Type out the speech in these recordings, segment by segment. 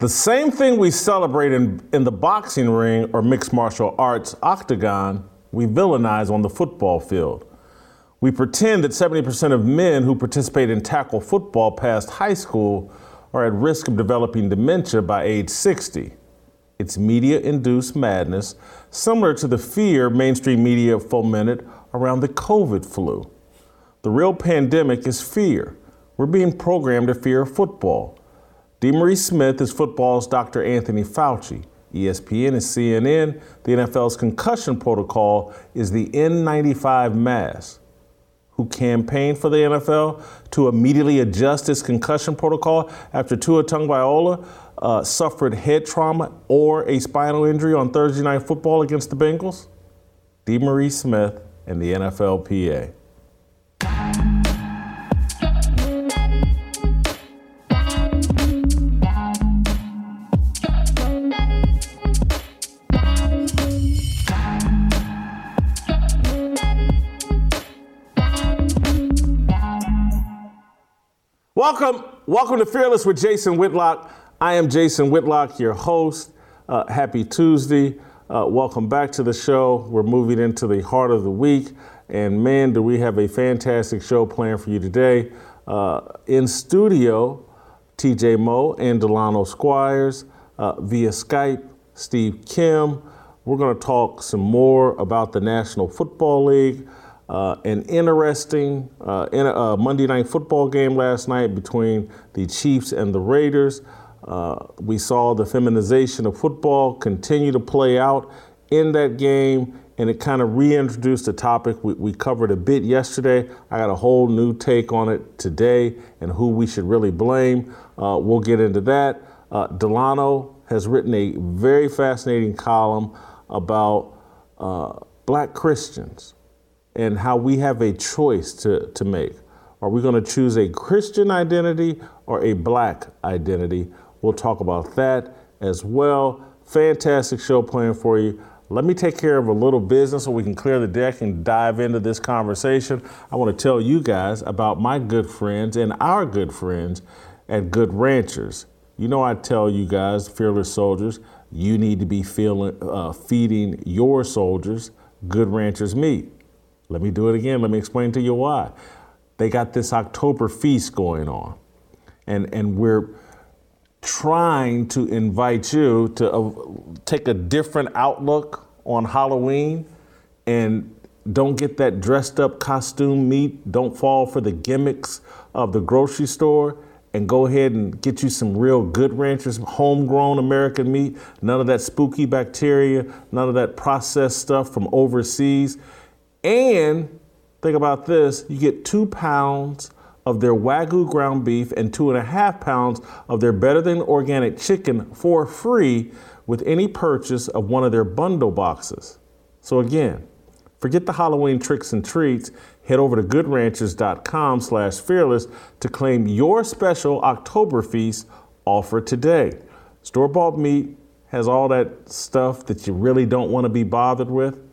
The same thing we celebrate in, in the boxing ring or mixed martial arts octagon, we villainize on the football field. We pretend that 70% of men who participate in tackle football past high school are at risk of developing dementia by age 60. It's media induced madness, similar to the fear mainstream media fomented around the COVID flu. The real pandemic is fear. We're being programmed to fear football. DeMaurice Smith is football's Dr. Anthony Fauci. ESPN is CNN. The NFL's concussion protocol is the N95 mask. Who campaigned for the NFL to immediately adjust its concussion protocol after Tua Tagovailoa uh, suffered head trauma or a spinal injury on Thursday Night Football against the Bengals? DeMaurice Smith and the NFLPA. Welcome, welcome to Fearless with Jason Whitlock. I am Jason Whitlock, your host. Uh, happy Tuesday. Uh, welcome back to the show. We're moving into the heart of the week, and man, do we have a fantastic show planned for you today. Uh, in studio, TJ Moe and Delano Squires uh, via Skype, Steve Kim. We're going to talk some more about the National Football League. Uh, an interesting uh, in a, uh, Monday night football game last night between the Chiefs and the Raiders. Uh, we saw the feminization of football continue to play out in that game, and it kind of reintroduced a topic we, we, covered a bit yesterday. I got a whole new take on it today and who we should really blame. Uh, we'll get into that. Uh, Delano has written a very fascinating column about black Christians and how we have a choice to, to make. Are we going to choose a Christian identity or a black identity? We'll talk about that as well. Fantastic show planned for you. Let me take care of a little business so we can clear the deck and dive into this conversation. I want to tell you guys about my good friends and our good friends at Good Ranchers. You know, I tell you guys, fearless soldiers, you need to be feeling, uh, feeding your soldiers Good Ranchers meat. Let me do it again. Let me explain to you why. They got this October feast going on. And, and we're trying to invite you to uh, take a different outlook on Halloween and don't get that dressed up costume meat. Don't fall for the gimmicks of the grocery store and go ahead and get you some real good ranchers, homegrown American meat. None of that spooky bacteria, none of that processed stuff from overseas. And think about this you get two pounds of their Wagyu ground beef and two and a half pounds of their better than organic chicken for free with any purchase of one of their bundle boxes. So again, forget the Halloween tricks and treats. Head over to goodranchers.com slash fearless to claim your special October feast offer today. Store-bought meat has all that stuff that you really don't want to be bothered with.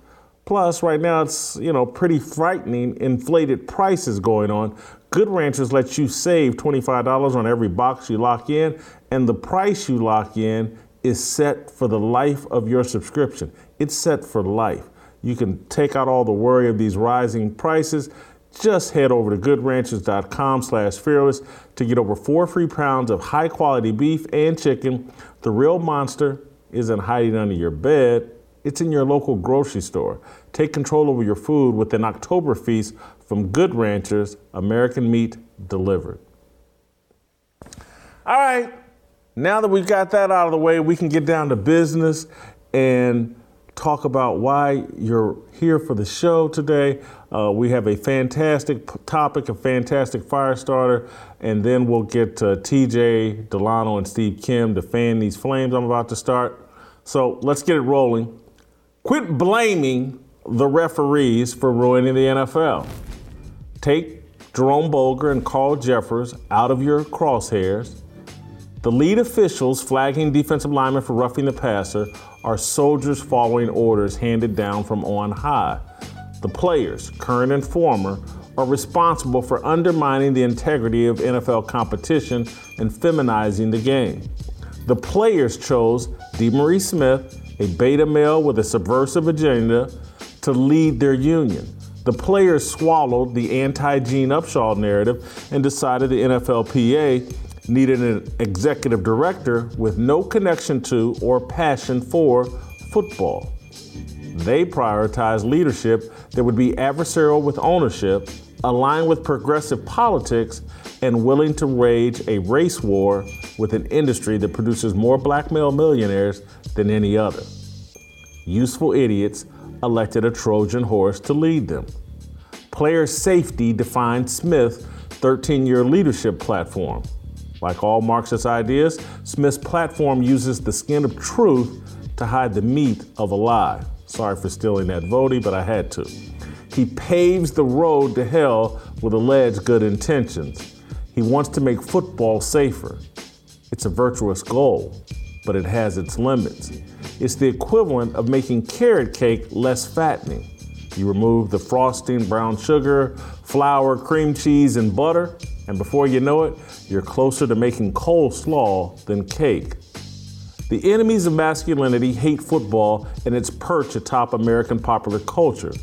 Plus, right now it's, you know, pretty frightening inflated prices going on. Good Ranchers lets you save $25 on every box you lock in, and the price you lock in is set for the life of your subscription. It's set for life. You can take out all the worry of these rising prices. Just head over to goodranchers.com slash fearless to get over four free pounds of high quality beef and chicken. The real monster isn't hiding under your bed. It's in your local grocery store. Take control over your food with an October feast from Good Ranchers, American meat delivered. All right, now that we've got that out of the way, we can get down to business and talk about why you're here for the show today. Uh, we have a fantastic topic, a fantastic fire starter, and then we'll get uh, TJ Delano and Steve Kim to fan these flames I'm about to start. So let's get it rolling. Quit blaming the referees for ruining the NFL. Take Jerome Boger and Carl Cheffers out of your crosshairs. The lead officials flagging defensive linemen for roughing the passer are soldiers following orders handed down from on high. The players, current and former, are responsible for undermining the integrity of NFL competition and feminizing the game. The players chose DeMaurice Smith, a beta male with a subversive agenda, to lead their union. The players swallowed the anti Gene Upshaw narrative and decided the NFLPA needed an executive director with no connection to or passion for football. They prioritized leadership that would be adversarial with ownership, aligned with progressive politics, and willing to wage a race war with an industry that produces more black male millionaires than any other. Useful idiots elected a Trojan horse to lead them. Player safety defined Smith's 13 year leadership platform. Like all Marxist ideas, Smith's platform uses the skin of truth to hide the meat of a lie. Sorry for stealing that Voddie, but I had to. He paves the road to hell with alleged good intentions. He wants to make football safer. It's a virtuous goal, but it has its limits. It's the equivalent of making carrot cake less fattening. You remove the frosting, brown sugar, flour, cream cheese, and butter, and before you know it, you're closer to making coleslaw than cake. The enemies of masculinity hate football and its perch atop American popular culture.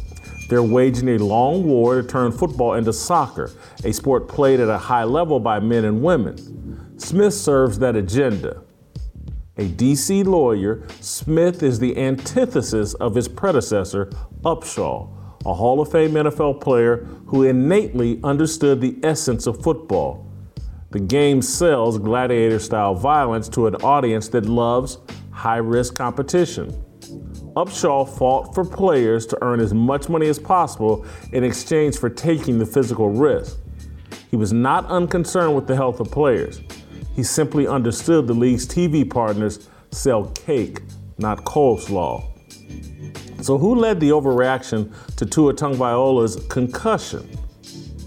They're waging a long war to turn football into soccer, a sport played at a high level by men and women. Smith serves that agenda. A DC lawyer, Smith is the antithesis of his predecessor, Upshaw, a Hall of Fame NFL player who innately understood the essence of football. The game sells gladiator style violence to an audience that loves high risk competition. Upshaw fought for players to earn as much money as possible in exchange for taking the physical risk. He was not unconcerned with the health of players. He simply understood the league's TV partners sell cake, not coleslaw. So, who led the overreaction to Tua Tagovailoa's concussion?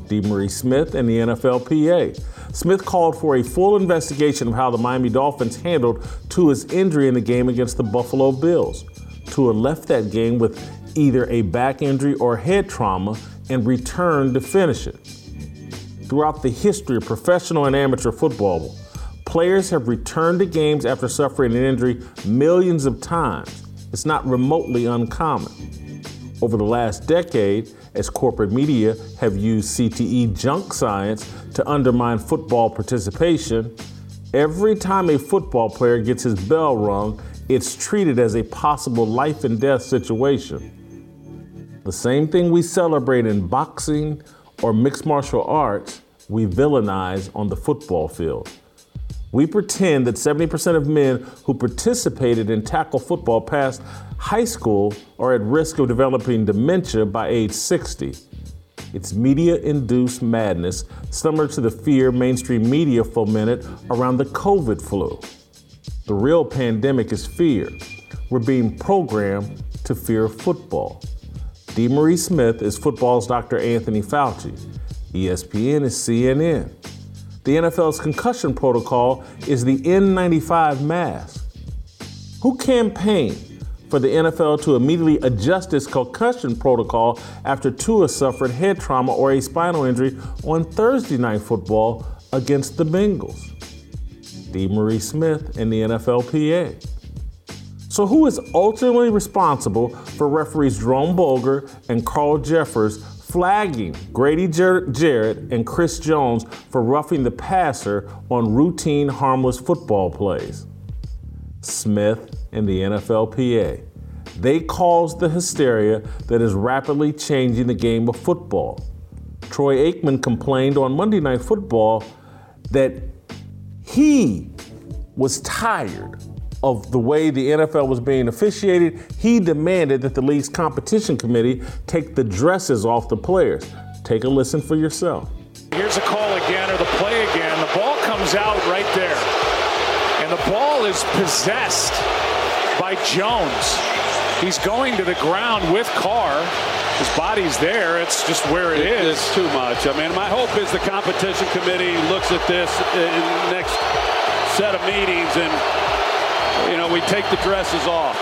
DeMaurice Smith and the NFLPA. Smith called for a full investigation of how the Miami Dolphins handled Tua's injury in the game against the Buffalo Bills. Tua left that game with either a back injury or head trauma and returned to finish it. Throughout the history of professional and amateur football, Players have returned to games after suffering an injury millions of times. It's not remotely uncommon. Over the last decade, as corporate media have used CTE junk science to undermine football participation, every time a football player gets his bell rung, it's treated as a possible life and death situation. The same thing we celebrate in boxing or mixed martial arts, we villainize on the football field. We pretend that 70% of men who participated in tackle football past high school are at risk of developing dementia by age 60. It's media induced madness, similar to the fear mainstream media fomented around the COVID flu. The real pandemic is fear. We're being programmed to fear football. DeMaurice Smith is football's Dr. Anthony Fauci. ESPN is CNN. The NFL's concussion protocol is the N95 mask. Who campaigned for the NFL to immediately adjust its concussion protocol after Tua suffered head trauma or a spinal injury on Thursday Night Football against the Bengals? Marie Smith and the NFLPA. So, who is ultimately responsible for referees Jerome Boger and Carl Cheffers flagging Grady Jarrett and Chris Jones for roughing the passer on routine harmless football plays. Smith and the NFLPA. They caused the hysteria that is rapidly changing the game of football. Troy Aikman complained on Monday Night Football that he was tired of the way the NFL was being officiated, he demanded that the league's competition committee take the dresses off the players. Take a listen for yourself. Here's a call again, or the play again. The ball comes out right there. And the ball is possessed by Jones. He's going to the ground with Carr. His body's there. It's just where it, it is. It's too much. I mean, my hope is the competition committee looks at this in the next set of meetings and, you know, we take the dresses off.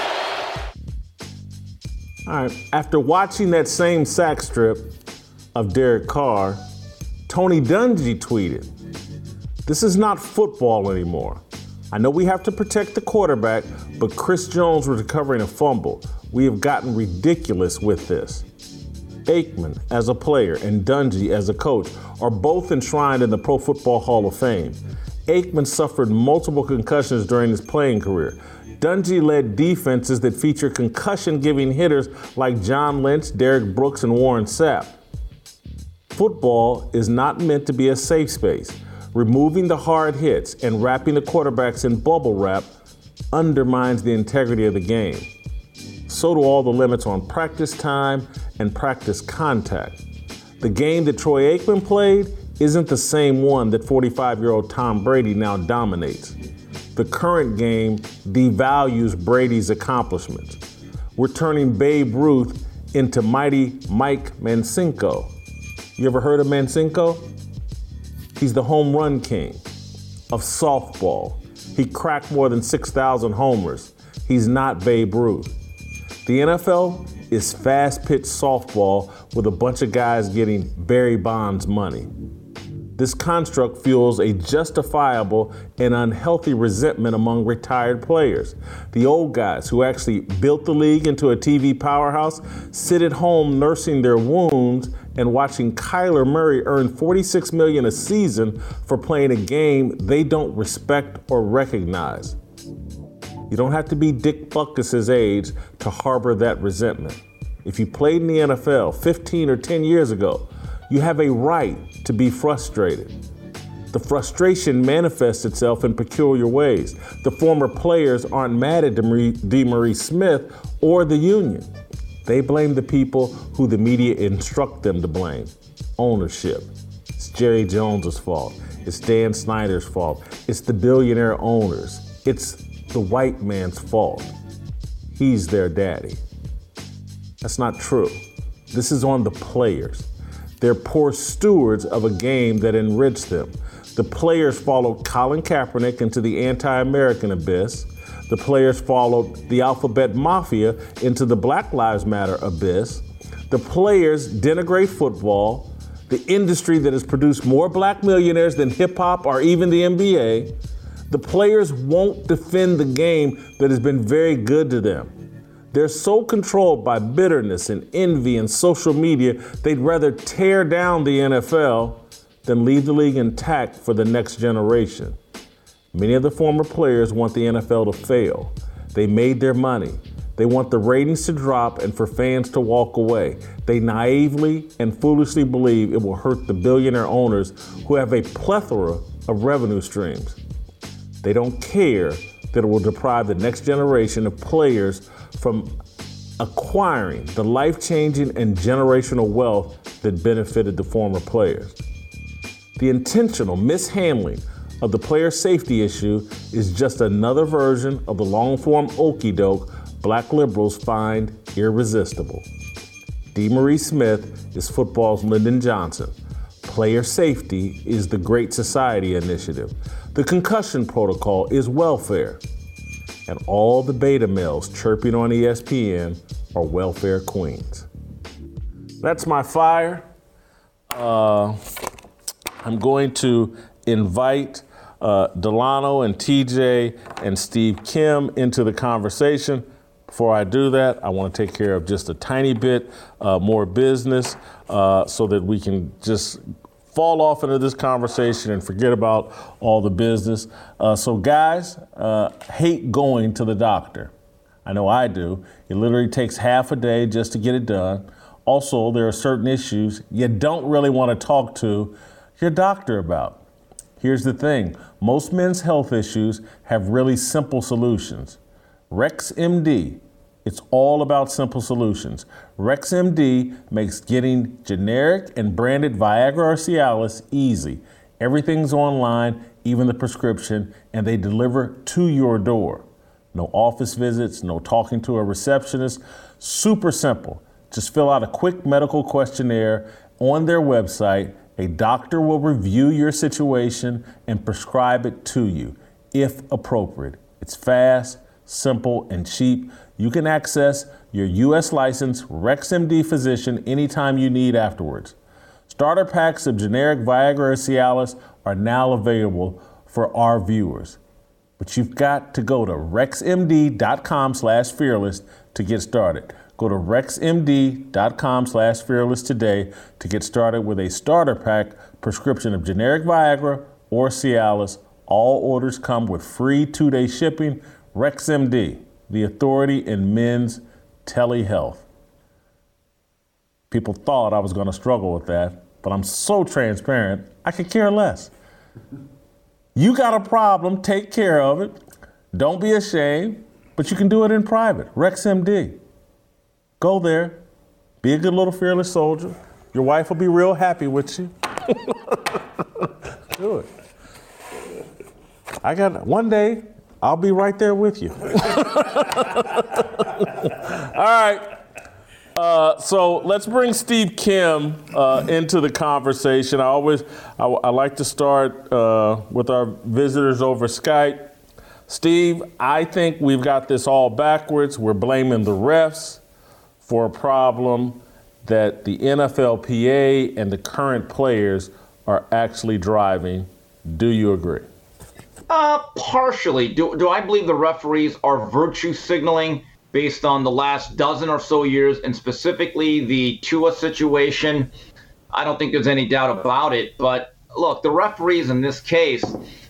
All right. After watching that same sack strip of Derek Carr, Tony Dungy tweeted, This is not football anymore. I know we have to protect the quarterback, but Chris Jones was recovering a fumble. We have gotten ridiculous with this. Aikman as a player and Dungy as a coach are both enshrined in the Pro Football Hall of Fame. Aikman suffered multiple concussions during his playing career. Dungy led defenses that feature concussion giving hitters like John Lynch, Derrick Brooks, and Warren Sapp. Football is not meant to be a safe space. Removing the hard hits and wrapping the quarterbacks in bubble wrap undermines the integrity of the game. So do all the limits on practice time and practice contact. The game that Troy Aikman played isn't the same one that 45 year old Tom Brady now dominates. The current game devalues Brady's accomplishments. We're turning Babe Ruth into mighty Mike Macenko. You ever heard of Macenko? He's the home run king of softball. He cracked more than 6,000 homers. He's not Babe Ruth. The NFL is fast pitch softball with a bunch of guys getting Barry Bonds money. This construct fuels a justifiable and unhealthy resentment among retired players. The old guys who actually built the league into a TV powerhouse sit at home nursing their wounds and watching Kyler Murray earn 46 million a season for playing a game they don't respect or recognize. You don't have to be Dick Butkus's age to harbor that resentment. If you played in the NFL 15 or 10 years ago, you have a right to be frustrated. The frustration manifests itself in peculiar ways. The former players aren't mad at DeMaurice Smith or the union. They blame the people who the media instruct them to blame. Ownership. It's Jerry Jones's fault. It's Dan Snyder's fault. It's the billionaire owners. It's the white man's fault. He's their daddy. That's not true. This is on the players. They're poor stewards of a game that enriched them. The players followed Colin Kaepernick into the anti American abyss. The players followed the Alphabet Mafia into the Black Lives Matter abyss. The players denigrate football, the industry that has produced more black millionaires than hip hop or even the NBA. The players won't defend the game that has been very good to them. They're so controlled by bitterness and envy and social media, they'd rather tear down the NFL than leave the league intact for the next generation. Many of the former players want the NFL to fail. They made their money. They want the ratings to drop and for fans to walk away. They naively and foolishly believe it will hurt the billionaire owners who have a plethora of revenue streams. They don't care that will deprive the next generation of players from acquiring the life changing and generational wealth that benefited the former players. The intentional mishandling of the player safety issue is just another version of the long form okey doke black liberals find irresistible. DeMaurice Smith is football's Lyndon Johnson. Player safety is the Great Society initiative. The concussion protocol is welfare. And all the beta males chirping on ESPN are welfare queens. That's my fire. Uh, I'm going to invite uh, Delano and TJ and Steve Kim into the conversation. Before I do that, I want to take care of just a tiny bit uh, more business uh, so that we can just fall off into this conversation and forget about all the business. Uh, so, guys, uh, hate going to the doctor. I know I do. It literally takes half a day just to get it done. Also, there are certain issues you don't really want to talk to your doctor about. Here's the thing most men's health issues have really simple solutions. RexMD, it's all about simple solutions. RexMD makes getting generic and branded Viagra or Cialis easy. Everything's online, even the prescription, and they deliver to your door. No office visits, no talking to a receptionist. Super simple. Just fill out a quick medical questionnaire on their website. A doctor will review your situation and prescribe it to you if appropriate. It's fast, simple, and cheap. You can access your U.S. licensed RexMD physician anytime you need afterwards. Starter packs of generic Viagra or Cialis are now available for our viewers. But you've got to go to rexmd.com slash fearless to get started. Go to rexmd.com slash fearless today to get started with a starter pack prescription of generic Viagra or Cialis. All orders come with free two-day shipping. RexMD, the authority in men's telehealth. People thought I was going to struggle with that, but I'm so transparent, I could care less. You got a problem, take care of it. Don't be ashamed, but you can do it in private. RexMD. Go there, be a good little fearless soldier. Your wife will be real happy with you. do it. I got one day, I'll be right there with you. All right. Uh, so let's bring Steve Kim uh, into the conversation. I always, I, I like to start uh, with our visitors over Skype. Steve, I think we've got this all backwards. We're blaming the refs for a problem that the NFLPA and the current players are actually driving. Do you agree? Uh, partially. Do, do I believe the referees are virtue signaling? based on the last dozen or so years, and specifically the Tua situation. I don't think there's any doubt about it. But look, the referees in this case,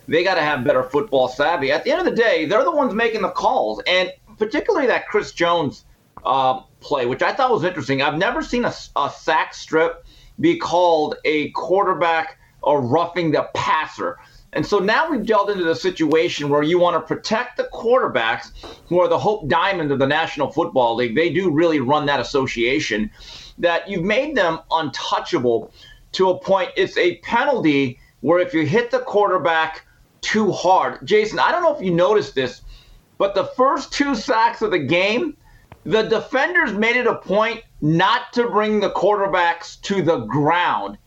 they got to have better football savvy. At the end of the day, they're the ones making the calls, and particularly that Chris Jones uh, play, which I thought was interesting. I've never seen a, a sack strip be called a quarterback or roughing the passer. And so now we've delved into the situation where you want to protect the quarterbacks who are the Hope Diamond of the National Football League. They do really run that association. That you've made them untouchable to a point. It's a penalty where if you hit the quarterback too hard, Jason, I don't know if you noticed this, but the first two sacks of the game, the defenders made it a point not to bring the quarterbacks to the ground.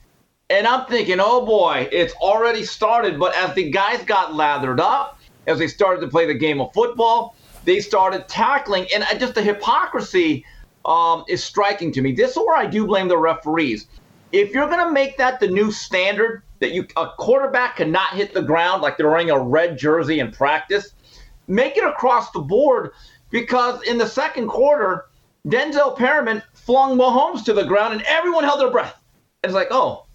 And I'm thinking, oh boy, it's already started. But as the guys got lathered up, as they started to play the game of football, they started tackling. And just the hypocrisy um, is striking to me. This is where I do blame the referees. If you're going to make that the new standard, that you a quarterback cannot hit the ground like they're wearing a red jersey in practice, make it across the board because in the second quarter, Denzel Perryman flung Mahomes to the ground and everyone held their breath. It's like, oh,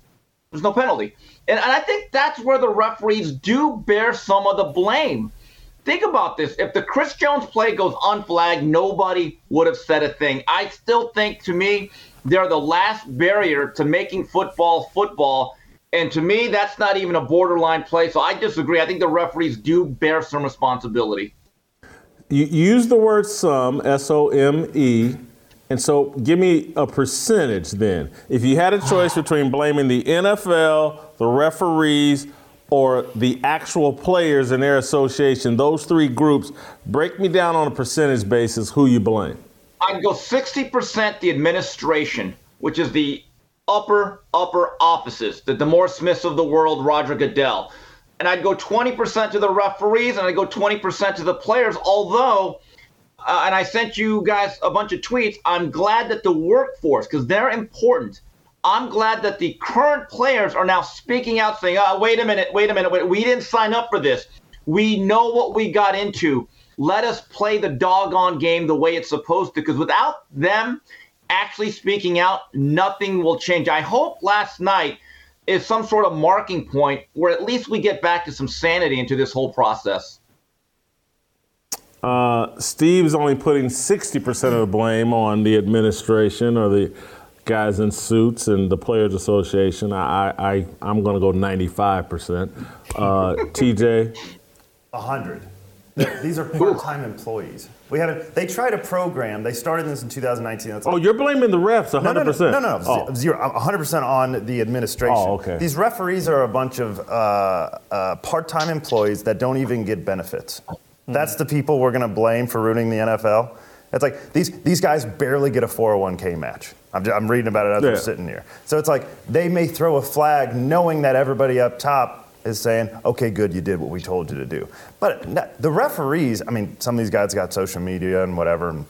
there's no penalty. And, and I think that's where the referees do bear some of the blame. Think about this. If the Chris Jones play goes unflagged, nobody would have said a thing. I still think, to me, they're the last barrier to making football football. And to me, that's not even a borderline play. So I disagree. I think the referees do bear some responsibility. You use the word some, S O M E. And so, give me a percentage then. If you had a choice between blaming the NFL, the referees, or the actual players and their association, those three groups, break me down on a percentage basis who you blame. I'd go 60% the administration, which is the upper, upper offices, the DeMaurice Smiths of the world, Roger Goodell. And I'd go 20% to the referees and I'd go 20% to the players, although – uh, and I sent you guys a bunch of tweets. I'm glad that the workforce, because they're important. I'm glad that the current players are now speaking out, saying, oh, wait a minute, wait a minute, wait, we didn't sign up for this. We know what we got into. Let us play the doggone game the way it's supposed to, because without them actually speaking out, nothing will change. I hope last night is some sort of marking point where at least we get back to some sanity into this whole process. Uh, Steve's only putting 60% of the blame on the administration or the guys in suits and the Players Association. I, I, I'm going to go 95%. Uh, TJ? 100. These are part-time employees. We haven't. They tried a program. They started this in 2019. That's oh, you're blaming the refs 100%. No, no, no, no, no, no. Oh. zero. 100% on the administration. Oh, okay. These referees are a bunch of uh, uh, part-time employees that don't even get benefits. Mm-hmm. That's the people we're going to blame for ruining the NFL. It's like these these guys barely get a 401k match. I'm, I'm reading about it as yeah. we're sitting here. So it's like they may throw a flag knowing that everybody up top is saying, okay, good, you did what we told you to do. But the referees, I mean, some of these guys got social media and whatever, and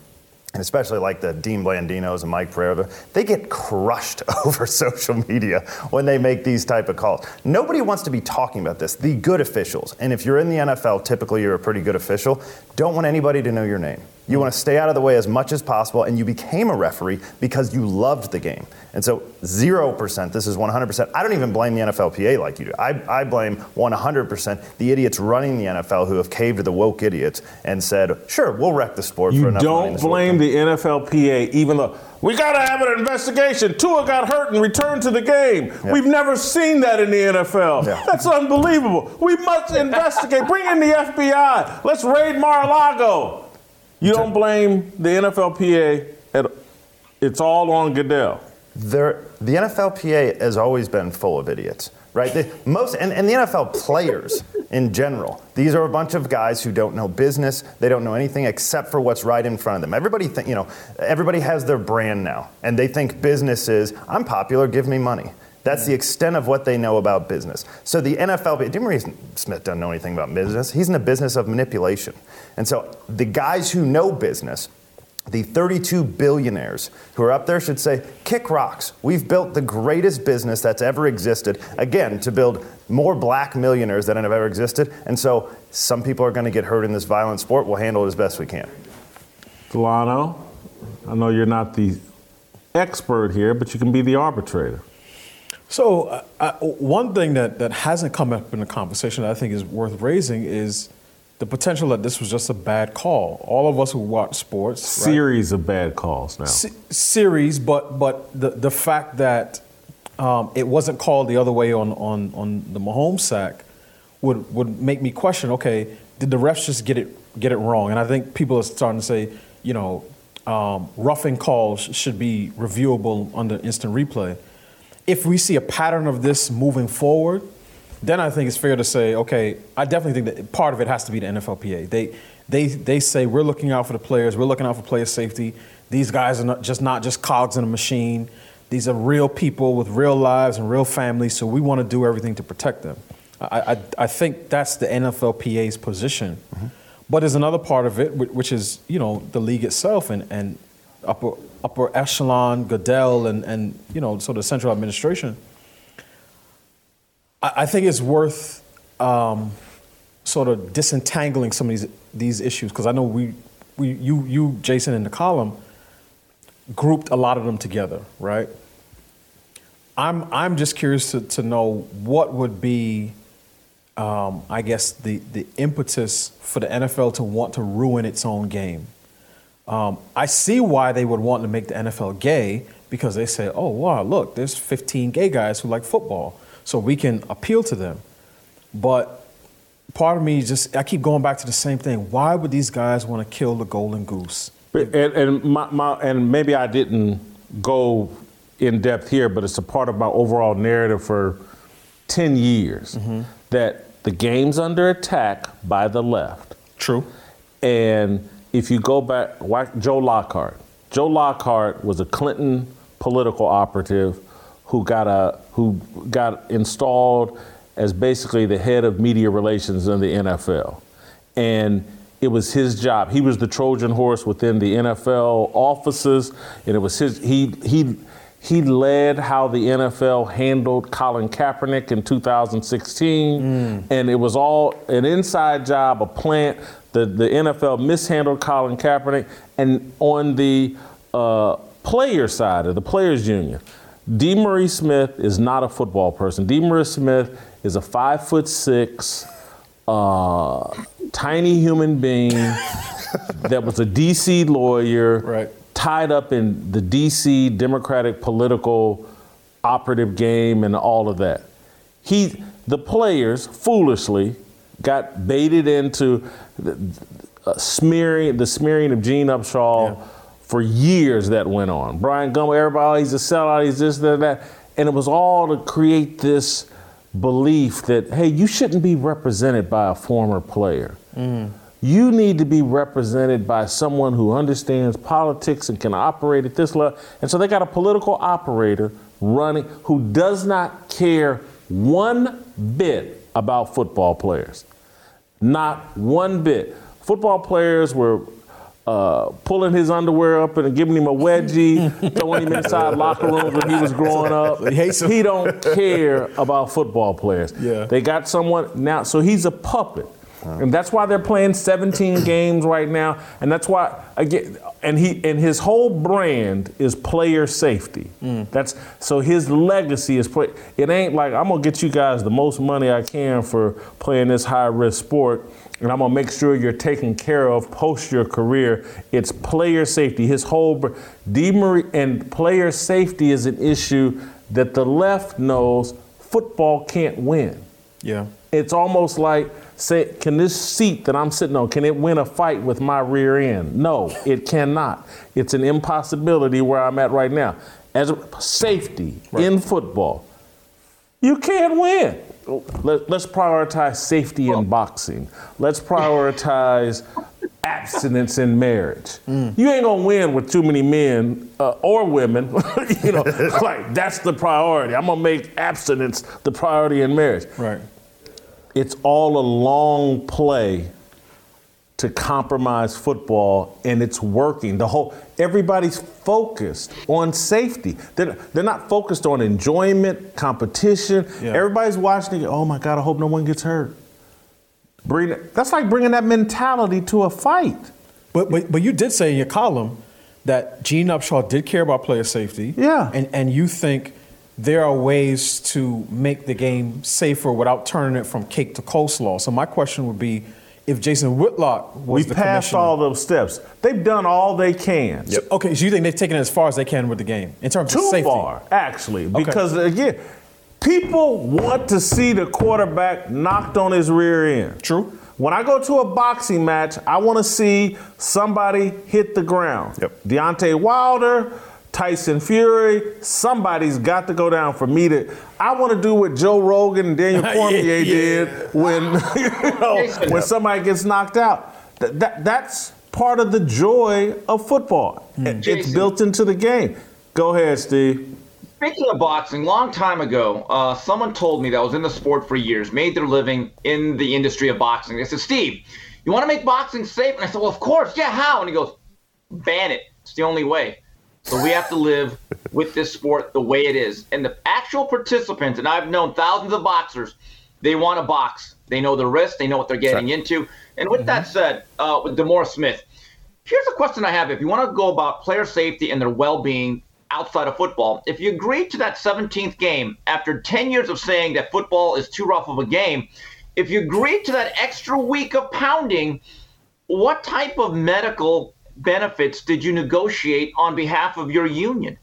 especially like the Dean Blandinos and Mike Pereira, they get crushed over social media when they make these type of calls. Nobody wants to be talking about this. The good officials, and if you're in the NFL, typically you're a pretty good official, don't want anybody to know your name. You want to stay out of the way as much as possible, and you became a referee because you loved the game. And so, 0%, this is 100%. I don't even blame the NFLPA like you do. I, I blame 100% the idiots running the NFL who have caved to the woke idiots and said, sure, we'll wreck the sport you don't blame the NFLPA, even though we got to have an investigation. Tua got hurt and returned to the game. We've never seen that in the NFL. Yeah. That's unbelievable. We must investigate. Bring in the FBI. Let's raid Mar-a-Lago. You don't blame the NFLPA at it's all on Goodell. There, the NFLPA has always been full of idiots, right? They, most and, and the NFL players in general. These are a bunch of guys who don't know business. They don't know anything except for what's right in front of them. Everybody, think, you know, everybody has their brand now, and they think business is I'm popular, give me money. That's the extent of what they know about business. So the NFL, DeMaurice Smith doesn't know anything about business. He's in the business of manipulation. And so the guys who know business, the 32 billionaires who are up there should say, kick rocks. We've built the greatest business that's ever existed, again, to build more black millionaires than have ever existed. And so some people are going to get hurt in this violent sport. We'll handle it as best we can. Delano, I know you're not the expert here, but you can be the arbitrator. So, uh, uh, one thing that, that hasn't come up in the conversation that I think is worth raising is the potential that this was just a bad call. All of us who watch sports, series right? of bad calls now. S- series, but but the the fact that um, it wasn't called the other way on on on the Mahomes sack would would make me question. Okay, did the refs just get it get it wrong? And I think people are starting to say, you know, um, roughing calls should be reviewable under instant replay if we see a pattern of this moving forward, then I think it's fair to say, okay, I definitely think that part of it has to be the NFLPA. They, they, they say we're looking out for the players, we're looking out for player safety. These guys are not just not just cogs in a machine. These are real people with real lives and real families, so we want to do everything to protect them. I, I, I think that's the NFLPA's position. Mm-hmm. But there's another part of it, which is you know the league itself and, and upper upper echelon, Goodell, and, and you know, sort of central administration, I, I think it's worth um, sort of disentangling some of these these issues because I know we, we you you Jason in the column grouped a lot of them together, right? I'm I'm just curious to, to know what would be um, I guess the, the impetus for the NFL to want to ruin its own game. Um, I see why they would want to make the NFL gay because they say, oh, wow, look, there's 15 gay guys who like football, so we can appeal to them. But part of me just, I keep going back to the same thing. Why would these guys want to kill the golden goose? And, and, my, my, and maybe I didn't go in depth here, but it's a part of my overall narrative for 10 years mm-hmm. that the game's under attack by the left. True. And if you go back, Joe Lockhart. Joe Lockhart was a Clinton political operative who got a who got installed as basically the head of media relations in the NFL, and it was his job. He was the Trojan horse within the NFL offices, and it was his. He he he led how the NFL handled Colin Kaepernick in 2016, mm. and it was all an inside job, a plant the, the NFL mishandled Colin Kaepernick. And on the uh, player side of the players union, DeMaurice Smith is not a football person. DeMaurice Smith is a five foot six, uh, tiny human being that was a DC lawyer. Right. Tied up in the DC Democratic political operative game and all of that. He, the players, foolishly got baited into uh, smearing the smearing of Gene Upshaw yeah. for years. That went on. Bryant Gumbel, everybody, he's a sellout. He's this, that, that, and it was all to create this belief that hey, you shouldn't be represented by a former player. Mm. You need to be represented by someone who understands politics and can operate at this level. And so they got a political operator running who does not care one bit about football players. Not one bit. Football players were uh, pulling his underwear up and giving him a wedgie, throwing him inside locker rooms when he was growing up. He don't care about football players. Yeah. They got someone now, so he's a puppet. And that's why they're playing 17 games right now. And that's why again and he and his whole brand is player safety. Mm. That's so his legacy is play. It ain't like I'm gonna get you guys the most money I can for playing this high risk sport, and I'm gonna make sure you're taken care of post your career. It's player safety. His whole Demery and player safety is an issue that the left knows football can't win. Yeah. It's almost like say, can this seat that I'm sitting on, can it win a fight with my rear end? No, it cannot. It's an impossibility where I'm at right now. As a, safety right. in football, you can't win. Let, us prioritize safety in boxing. Let's prioritize abstinence in marriage. Mm. You ain't gonna win with too many men uh, or women. you know, like that's the priority. I'm gonna make abstinence the priority in marriage. Right it's all a long play to compromise football and it's working. The whole everybody's focused on safety. They're, they're not focused on enjoyment competition. Yeah. everybody's watching oh my god i hope no one gets hurt. Bring, that's like bringing that mentality to a fight. But, but, but you did say in your column that gene upshaw did care about player safety. Yeah. And, and you think there are ways to make the game safer without turning it from cake to coleslaw. So my question would be, if Jason Whitlock was we the passed all those steps. They've done all they can. Yep. So, okay, so you think they've taken it as far as they can with the game in terms Too of safety? Too far, actually, because okay. again, people want to see the quarterback knocked on his rear end. True. When I go to a boxing match, I want to see somebody hit the ground. Yep. Deontay Wilder Tyson Fury, somebody's got to go down for me to. I want to do what Joe Rogan and Daniel Cormier yeah, yeah. did when you know when somebody gets knocked out. That, that that's part of the joy of football. Mm. It's built into the game. Go ahead, Steve. Speaking of boxing, long time ago, uh, someone told me that was in the sport for years, made their living in the industry of boxing. They said, "Steve, you want to make boxing safe?" And I said, "Well, of course, yeah. How?" And he goes, "Ban it. It's the only way." So we have to live with this sport the way it is. And the actual participants, and I've known thousands of boxers, they want to box. They know the risk, they know what they're getting into. And with mm-hmm. that said, uh, with DeMaurice Smith, here's a question I have. If you want to go about player safety and their well being outside of football, if you agreed to that 17th game after 10 years of saying that football is too rough of a game, if you agreed to that extra week of pounding, what type of medical benefits did you negotiate on behalf of your union?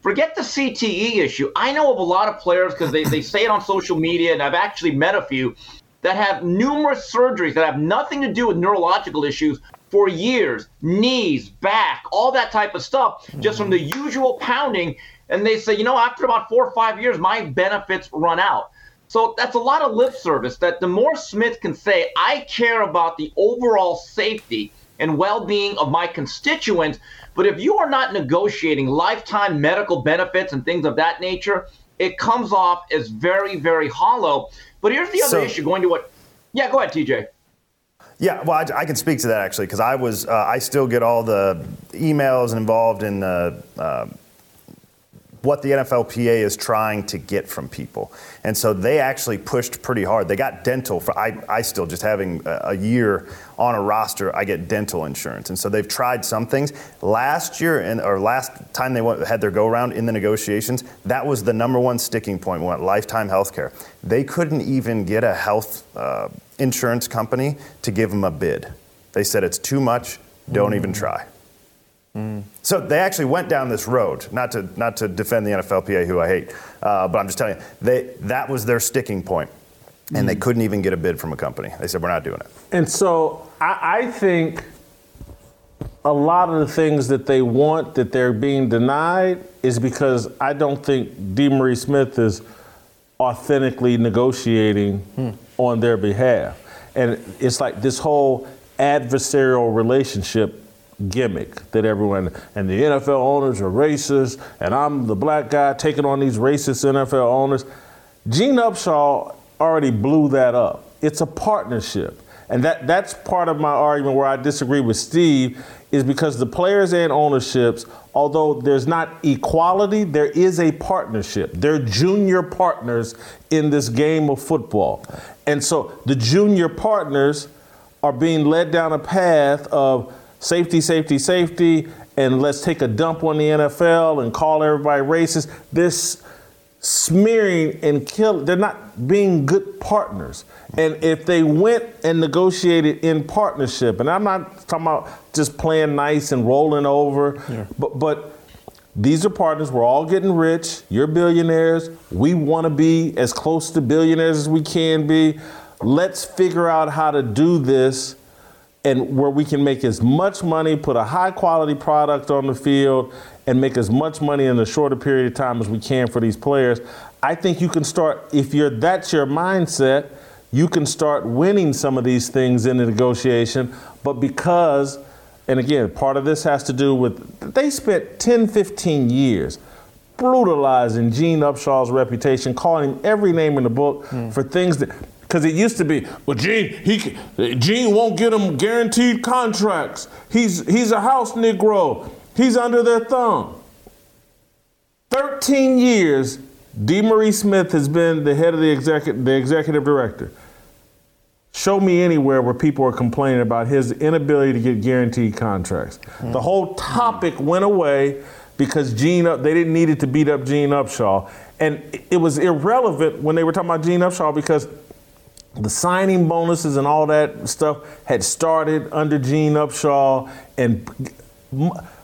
Forget the CTE issue. I know of a lot of players because they, they say it on social media, and I've actually met a few that have numerous surgeries that have nothing to do with neurological issues for years knees, back, all that type of stuff, just from the usual pounding. And they say, you know, after about four or five years, my benefits run out. So that's a lot of lip service that the more Smith can say, I care about the overall safety and well being of my constituents. But if you are not negotiating lifetime medical benefits and things of that nature, it comes off as very, very hollow. But here's the other so, issue going to what. Yeah, go ahead, TJ. Yeah, well, I, I can speak to that actually because I was, uh, I still get all the emails involved in the. Uh, what the NFLPA is trying to get from people. And so they actually pushed pretty hard. They got dental for I, I still just having a, year on a roster, I get dental insurance. And so they've tried some things. Last year and or last time they went, had their go around in the negotiations, that was the number one sticking point. We want lifetime health care. They couldn't even get a health uh, insurance company to give them a bid. They said it's too much, don't mm. even try. So they actually went down this road, not to not to defend the NFLPA, who I hate, uh, but I'm just telling you, they that was their sticking point, and they couldn't even get a bid from a company. They said we're not doing it. And so I, I think a lot of the things that they want that they're being denied is because I don't think DeMaurice Smith is authentically negotiating on their behalf. And it's like this whole adversarial relationship gimmick that everyone and the NFL owners are racist and I'm the black guy taking on these racist NFL owners. Gene Upshaw already blew that up. It's a partnership. And that, that's part of my argument where I disagree with Steve is because the players and ownerships, although there's not equality, there is a partnership. They're junior partners in this game of football. And so the junior partners are being led down a path of safety, safety, safety, and let's take a dump on the NFL and call everybody racist. This smearing and kill they're not being good partners. And if they went and negotiated in partnership and i'm not talking about just playing nice and rolling over but but these are partners. We're all getting rich. You're billionaires. We want to be as close to billionaires as we can be. Let's figure out how to do this and where we can make as much money, put a high quality product on the field, and make as much money in a shorter period of time as we can for these players. I think you can start if you're that's your mindset, you can start winning some of these things in the negotiation, but because and again, part of this has to do with they spent 10, 15 years brutalizing Gene Upshaw's reputation, calling him every name in the book hmm. for things that because it used to be, well, Gene, he, Gene won't get him guaranteed contracts. He's he's a house Negro. He's under their thumb. Thirteen years, DeMaurice Smith has been the head of the executive, the executive director. Show me anywhere where people are complaining about his inability to get guaranteed contracts. Mm-hmm. The whole topic went away because Gene, they didn't need it to beat up Gene Upshaw, and it was irrelevant when they were talking about Gene Upshaw because the signing bonuses and all that stuff had started under Gene Upshaw, and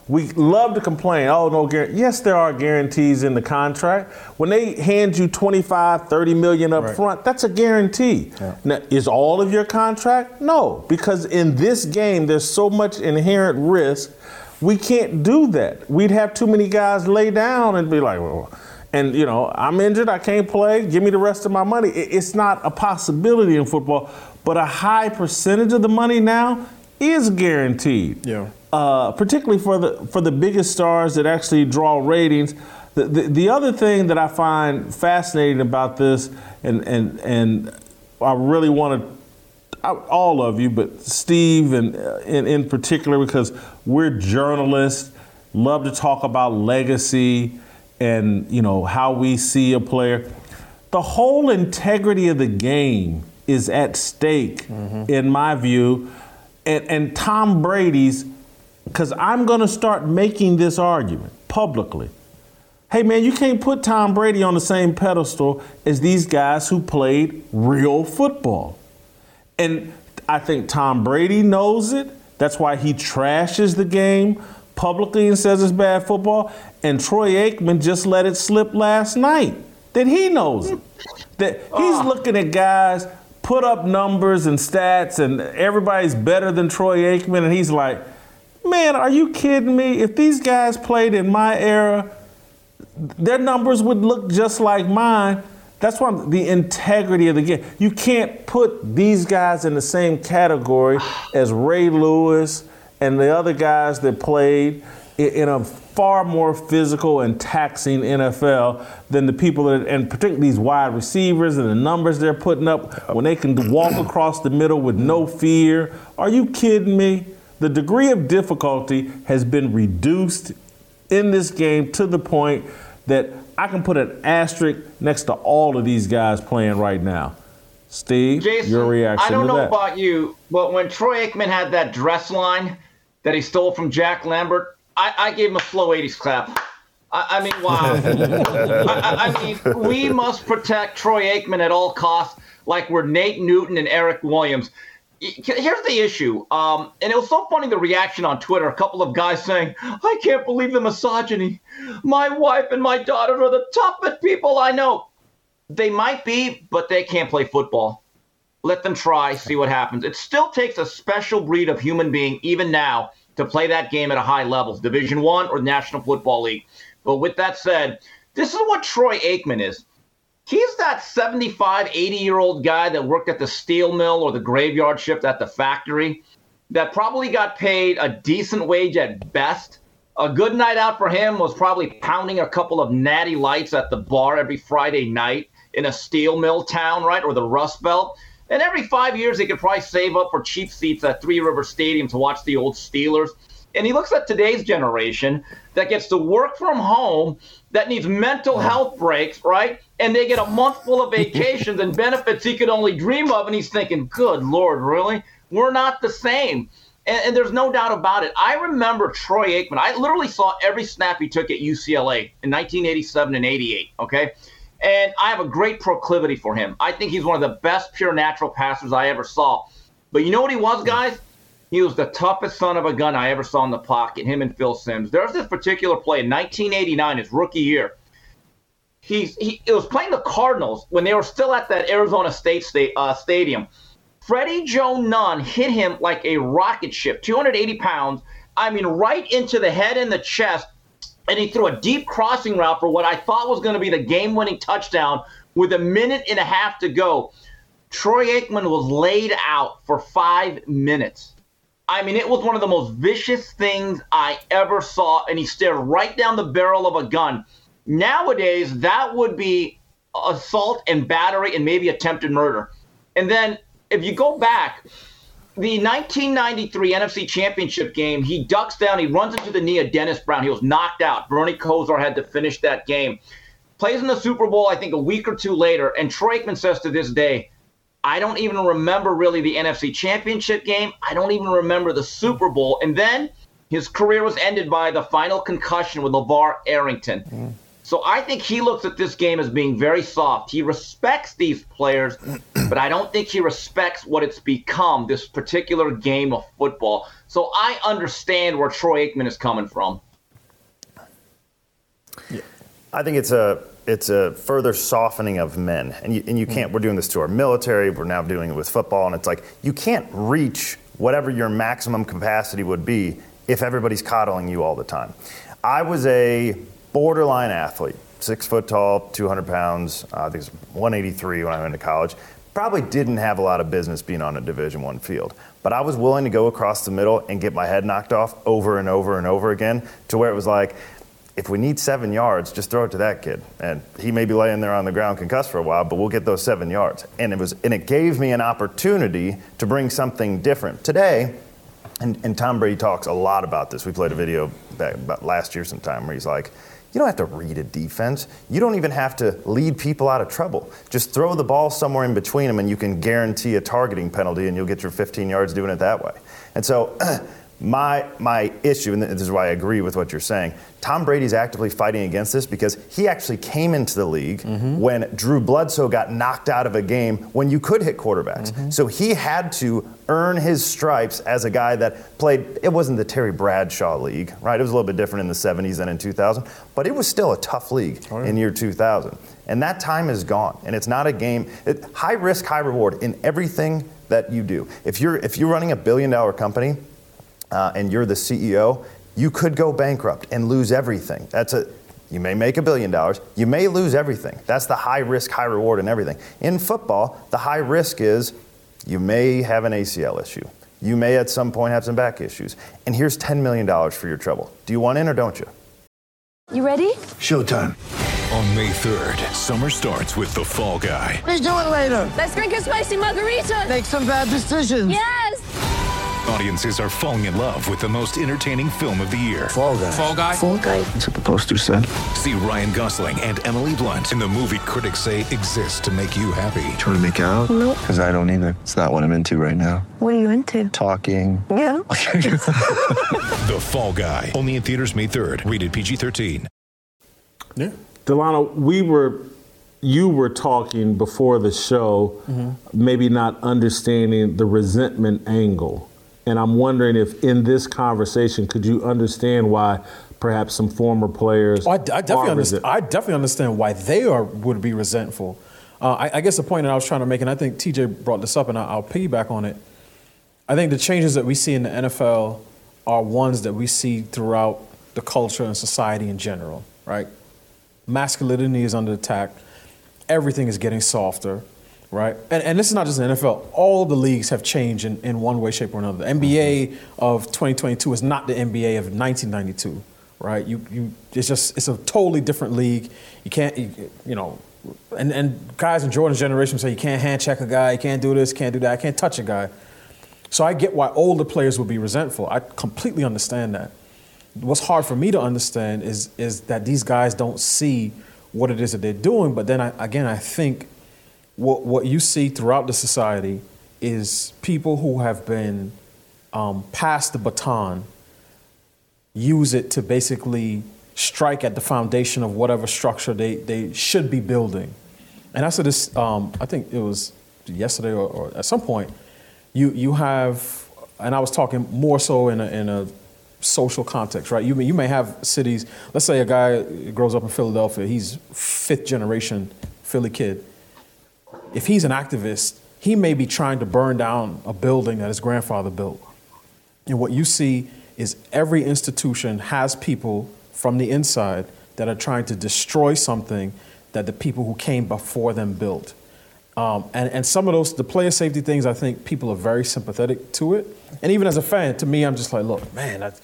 we love to complain. Oh, no guarantee. Yes, there are guarantees in the contract. When they hand you 25, 30 million up front, that's a guarantee. Now, is all of your contract? No, because in this game, there's so much inherent risk. We can't do that. We'd have too many guys lay down and be like, well, and you know, I'm injured, I can't play, give me the rest of my money. It's not a possibility in football, but a high percentage of the money now is guaranteed. Yeah. Uh, particularly for the for the biggest stars that actually draw ratings. The, the, the other thing that I find fascinating about this, and and and I really want to all of you, but Steve and uh, in, in particular, because we're journalists, love to talk about legacy and you know how we see a player. The whole integrity of the game is at stake, mm-hmm. in my view, and, and Tom Brady's. Because I'm going to start making this argument publicly. Hey man, you can't put Tom Brady on the same pedestal as these guys who played real football. And I think Tom Brady knows it. That's why he trashes the game publicly and says it's bad football. And Troy Aikman just let it slip last night that he knows it. That he's ah. looking at guys put up numbers and stats and everybody's better than Troy Aikman and he's like, "Man, are you kidding me? If these guys played in my era, their numbers would look just like mine. That's why the integrity of the game. You can't put these guys in the same category as Ray Lewis and the other guys that played in a far more physical and taxing NFL than the people that, and particularly these wide receivers and the numbers they're putting up when they can walk across the middle with no fear. Are you kidding me? The degree of difficulty has been reduced in this game to the point that I can put an asterisk next to all of these guys playing right now. Steve, Jason, your reaction I don't know that? about you, but when Troy Aikman had that dress line that he stole from Jack Lambert, I, I gave him a slow 80s clap. I, I mean, wow. I, I- mean, we must protect Troy Aikman at all costs, like we're Nate Newton and Eric Williams. here's the issue. Um, and it was so funny the reaction on Twitter. A couple of guys saying, I can't believe the misogyny. My wife and my daughter are the toughest people I know. They might be, but they can't play football. Let them try, see what happens. It still takes a special breed of human being, even now, to play that game at a high level, Division One or National Football League. But with that said, this is what Troy Aikman is. He's that 75, 80 year old guy that worked at the steel mill or the graveyard shift at the factory that probably got paid a decent wage at best. A good night out for him was probably pounding a couple of natty lights at the bar every Friday night in a steel mill town, right, or the Rust Belt. And every five years, he could probably save up for cheap seats at Three River Stadium to watch the old Steelers. And he looks at today's generation that gets to work from home, that needs mental health breaks, right? And they get a month full of vacations and benefits he could only dream of. And he's thinking, good Lord, really? We're not the same. And, and, there's no doubt about it. I remember Troy Aikman. I literally saw every snap he took at UCLA in 1987 and 88. Okay. And I have a great proclivity for him. I think he's one of the best pure natural passers I ever saw. But you know what he was, guys? He was the toughest son of a gun I ever saw in the pocket, him and Phil Simms. There's this particular play in 1989, his rookie year. He's, he was playing the Cardinals when they were still at that Arizona State sta- uh, stadium. Freddie Joe Nunn hit him like a rocket ship, 280 pounds. I mean, right into the head and the chest. And he threw a deep crossing route for what I thought was going to be the game winning touchdown with a minute and a half to go. Troy Aikman was laid out for five minutes. I mean, it was one of the most vicious things I ever saw, and he stared right down the barrel of a gun. Nowadays, that would be assault and battery and maybe attempted murder. And then if you go back, the 1993 NFC Championship game, he ducks down, he runs into the knee of Dennis Brown. He was knocked out. Bernie Kosar had to finish that game. Plays in the Super Bowl, I think, a week or two later, and Troy Aikman says to this day, I don't even remember really the NFC Championship game. I don't even remember the Super Bowl. And then his career was ended by the final concussion with LaVar Arrington. Mm. So I think he looks at this game as being very soft. He respects these players, but I don't think he respects what it's become, this particular game of football. So I understand where Troy Aikman is coming from. Yeah. I think it's a it's a further softening of men. And you, and you can't, mm. we're doing this to our military, we're now doing it with football, and it's like you can't reach whatever your maximum capacity would be if everybody's coddling you all the time. I was a borderline athlete, six foot tall, 200 pounds, uh, I think it was 183 when I went to college. Probably didn't have a lot of business being on a Division One field, but I was willing to go across the middle and get my head knocked off over and over and over again to where it was like, if we need seven yards, just throw it to that kid. And he may be laying there on the ground concussed for a while, but we'll get those seven yards. And it was and it gave me an opportunity to bring something different. Today, and, and Tom Brady talks a lot about this. We played a video back about last year sometime where he's like, you don't have to read a defense. You don't even have to lead people out of trouble. Just throw the ball somewhere in between them and you can guarantee a targeting penalty and you'll get your 15 yards doing it that way. And so my my issue, and this is why I agree with what you're saying. Tom Brady's actively fighting against this because he actually came into the league mm-hmm. when Drew Bledsoe got knocked out of a game when you could hit quarterbacks. Mm-hmm. So he had to earn his stripes as a guy that played. It wasn't the Terry Bradshaw league, right? It was a little bit different in the 70s than in 2000, but it was still a tough league oh, yeah. in year 2000. And that time is gone, and it's not a game. It, high risk, high reward in everything that you do. If you're if you're running a billion dollar company uh, and you're the CEO, you could go bankrupt and lose everything. That's a you may make a billion dollars, you may lose everything. That's the high risk, high reward in everything. In football, the high risk is you may have an ACL issue. You may at some point have some back issues. And here's $10 million for your trouble. Do you want in or don't you? You ready? Showtime. On May 3rd, summer starts with The Fall Guy. Let's do it later. Let's drink a spicy margarita. Make some bad decisions. Yes. Audiences are falling in love with the most entertaining film of the year. Fall guy. Fall guy. Fall guy. That's what the poster said. See Ryan Gosling and Emily Blunt in the movie critics say exists to make you happy. Trying to make it out? Nope. Because I don't either. It's not what I'm into right now. What are you into? Talking. Yeah. the Fall Guy. Only in theaters May 3rd. Rated PG-13. Yeah. Delano, we were you were talking before the show, mm-hmm. maybe not understanding the resentment angle. And I'm wondering if in this conversation, could you understand why perhaps some former players Oh, I, I definitely understand. I definitely understand why they are would be resentful. Uh, I, I guess the point that I was trying to make, and I think TJ brought this up, and I, I'll piggyback on it. I think the changes that we see in the NFL are ones that we see throughout the culture and society in general. Right? Masculinity is under attack. Everything is getting softer. Right? And, and this is not just the NFL. All the leagues have changed in, in one way, shape, or another. The NBA of 2022 is not the NBA of 1992 right? You, you, it's just, it's a totally different league. You can't, you, you know, and, and guys in Jordan's generation say you can't hand check a guy, you can't do this, can't do that, I can't touch a guy. So I get why older players would be resentful. I completely understand that. What's hard for me to understand is, is that these guys don't see what it is that they're doing. But then I, again, I think what, what you see throughout the society is people who have been um, passed the baton use it to basically strike at the foundation of whatever structure they, they should be building. And I said this, um, I think it was yesterday or, or at some point, you, you have, and I was talking more so in a, in a social context, right? You you may have cities, let's say a guy grows up in Philadelphia, he's fifth generation Philly kid. If he's an activist, he may be trying to burn down a building that his grandfather built. And what you see is every institution has people from the inside that are trying to destroy something that the people who came before them built. Um, and, and some of those, the player safety things, I think people are very sympathetic to it. And even as a fan, to me, I'm just like, look, man, that's,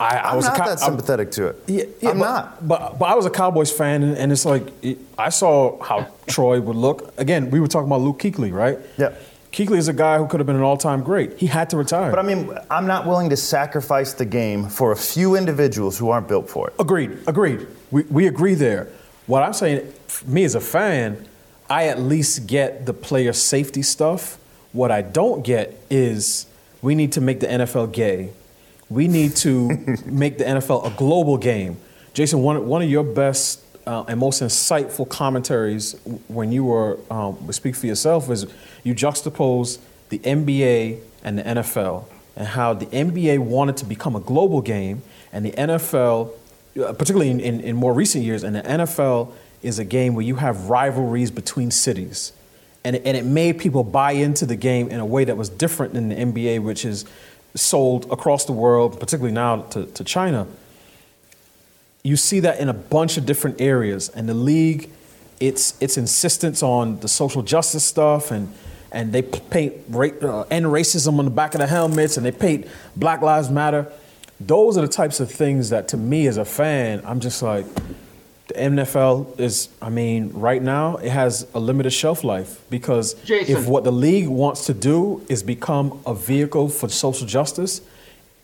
I, I was not a cow- that I'm- to it. yeah, yeah, I'm but, not. But but I was a Cowboys fan, and, and it's like it, I saw how Troy would look. Again, we were talking about Luke Kuechly, right? Yeah. Kuechly is a guy who could have been an all-time great. He had to retire. But I mean, I'm not willing to sacrifice the game for a few individuals who aren't built for it. Agreed. Agreed. We, we agree there. What I'm saying, me as a fan, I at least get the player safety stuff. What I don't get is we need to make the NFL gay. We need to make the NFL a global game. Jason, one, one of your best uh, and most insightful commentaries when you were um, speak for yourself is you juxtapose the NBA and the NFL and how the NBA wanted to become a global game and the NFL uh, particularly in, in, in more recent years, and the NFL is a game where you have rivalries between cities. And and it made people buy into the game in a way that was different than the NBA, which is sold across the world, particularly now to, to China. You see that in a bunch of different areas. And the league, its, its insistence on the social justice stuff and and they paint ra- uh, end racism on the back of the helmets and they paint Black Lives Matter. Those are the types of things that, to me as a fan, I'm just like, the NFL is, I mean, right now it has a limited shelf life because Jason. if what the league wants to do is become a vehicle for social justice,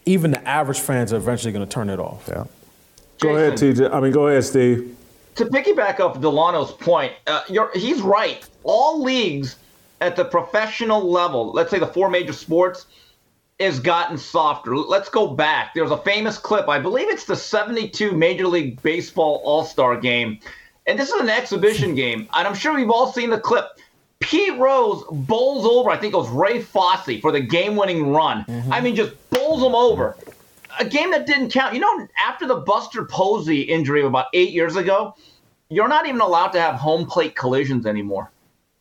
even the average fans are eventually going to turn it off. Yeah. Go ahead, TJ. I mean, go ahead, Steve. to piggyback off Delano's point, uh, you're, he's right. All leagues at the professional level, let's say the four major sports, is gotten softer. Let's go back. There's a famous clip. I believe it's the 72 Major League Baseball All Star game. And this is an exhibition game. And I'm sure we've all seen the clip. Pete Rose bowls over, I think it was Ray Fosse for the game winning run. Mm-hmm. I mean, just bowls him over. A game that didn't count. You know, after the Buster Posey injury about eight years ago, you're not even allowed to have home plate collisions anymore.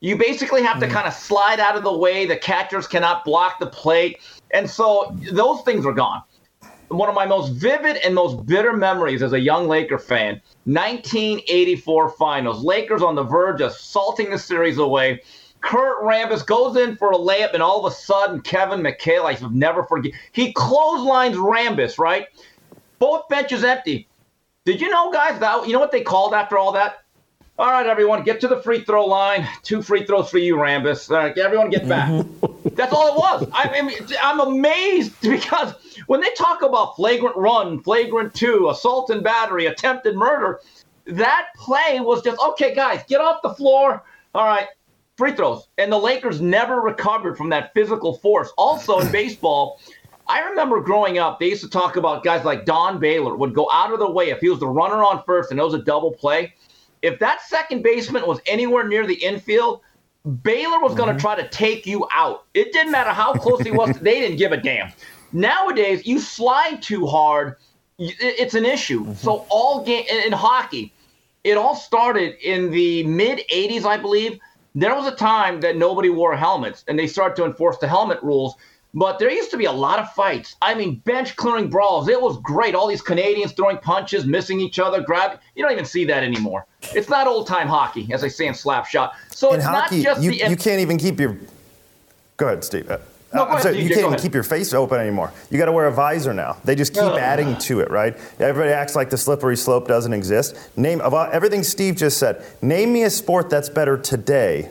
You basically have to hmm. kind of slide out of the way. The catchers cannot block the plate. And so those things are gone. One of my most vivid and most bitter memories as a young Laker fan 1984 finals. Lakers on the verge of salting the series away. Kurt Rambis goes in for a layup, and all of a sudden, Kevin McHale, I will never forget, he clotheslines Rambis, right? Both benches empty. Did you know, guys, that you know what they called after all that? All right, everyone, get to the free throw line. Two free throws for you, Rambis. All right, everyone get back. Mm-hmm. That's all it was. I mean, I'm amazed because when they talk about flagrant run, flagrant two, assault and battery, attempted murder, that play was just okay, guys, get off the floor. All right, free throws. And the Lakers never recovered from that physical force. Also in baseball, I remember growing up, they used to talk about guys like Don Baylor would go out of the way if he was the runner on first and it was a double play. If that second baseman was anywhere near the infield, Baylor was going to mm-hmm. try to take you out. It didn't matter how close he was; they didn't give a damn. Nowadays, you slide too hard, it's an issue. Mm-hmm. So all game in in hockey, it all started in the mid 80s, I believe. There was a time that nobody wore helmets and they started to enforce the helmet rules. But there used to be a lot of fights. I mean, bench clearing brawls. It was great. All these Canadians throwing punches, missing each other, grab. You don't even see that anymore. It's not old time hockey, as I say in Slapshot. So In it's hockey, not just you, the. you can't even keep your. Go ahead, Steve. Uh, No, uh, ahead, sorry, TJ, you can't even keep your face open anymore. You got to wear a visor now. They just keep Ugh. adding to it, right? Everybody acts like the slippery slope doesn't exist. Name of all- everything Steve just said. Name me a sport that's better today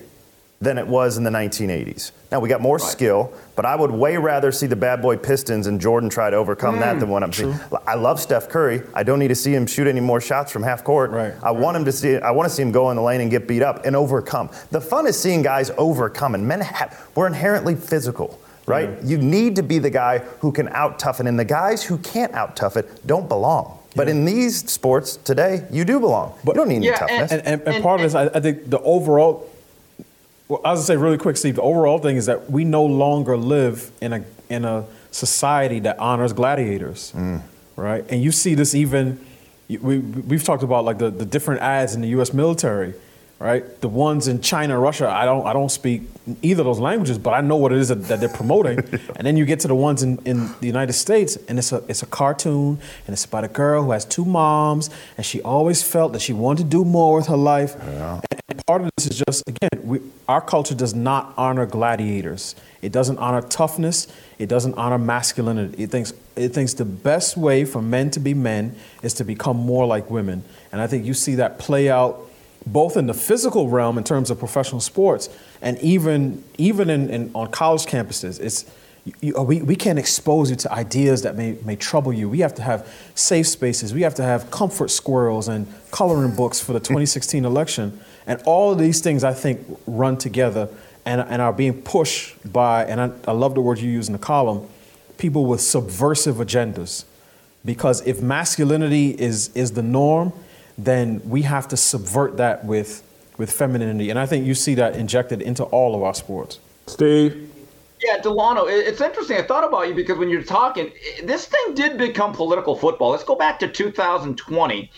than it was in the 1980s. Now we got more skill, but I would way rather see the bad boy Pistons and Jordan try to overcome Mm, that than what I'm seeing. I love Steph Curry. I don't need to see him shoot any more shots from half court. Right, I want him to see. I want to see him go in the lane and get beat up and overcome. The fun is seeing guys overcome, and men have, we're inherently physical. Right? You need to be the guy who can out tough it, and the guys who can't out tough it don't belong. But in these sports today, you do belong. But, you don't need any Yeah, toughness. And, and, and part of this, I, I think the overall, well, I was gonna say really quick, Steve. The overall thing is that we no longer live in a in a society that honors gladiators, mm. right? And you see this even. We we've talked about like the, the different ads in the U.S. military, right? The ones in China, Russia. I don't I don't speak either of those languages, but I know what it is that, that they're promoting. and then you get to the ones in, in the United States, and it's a it's a cartoon, and it's about a girl who has two moms, and she always felt that she wanted to do more with her life. And part of this is just again, we, our culture does not honor gladiators. It doesn't honor toughness. It doesn't honor masculinity. It thinks it thinks the best way for men to be men is to become more like women. And I think you see that play out both in the physical realm in terms of professional sports and even even in, in on college campuses. It's you, uh, we, we can't expose you to ideas that may, may trouble you. We have to have safe spaces. We have to have comfort squirrels and coloring books for the 2016 election. And all of these things, I think, run together and, and are being pushed by, and I, I love the word you use in the column, people with subversive agendas. Because if masculinity is, is the norm, then we have to subvert that with, with femininity. And I think you see that injected into all of our sports. Steve? Yeah, Delano, it's interesting. I thought about you because when you're talking, this thing did become political football. Let's go back to 2020.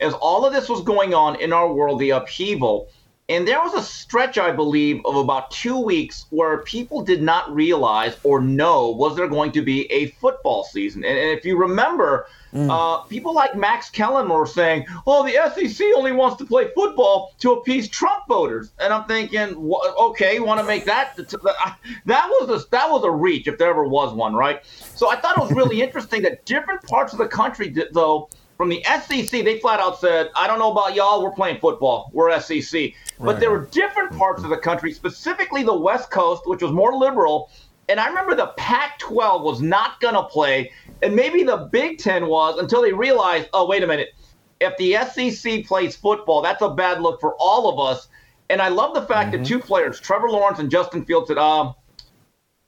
As all of this was going on in our world, the upheaval, and there was a stretch, I believe, of about two weeks where people did not realize or know was there going to be a football season. And, and if you remember, uh, people like Max Kellen were saying, "Oh, the SEC only wants to play football to appease Trump voters," and I'm thinking, "Okay, you want to make that that was a, that was a reach if there ever was one, right?" So I thought it was really interesting that different parts of the country, did, though, from the SEC, they flat out said, "I don't know about y'all, we're playing football, we're SEC," but there were different parts of the country, specifically the West Coast, which was more liberal. And I remember the Pac 12 was not going to play, and maybe the Big Ten was until they realized, oh, wait a minute. If the SEC plays football, that's a bad look for all of us. And I love the fact that two players, Trevor Lawrence and Justin Fields, said, um,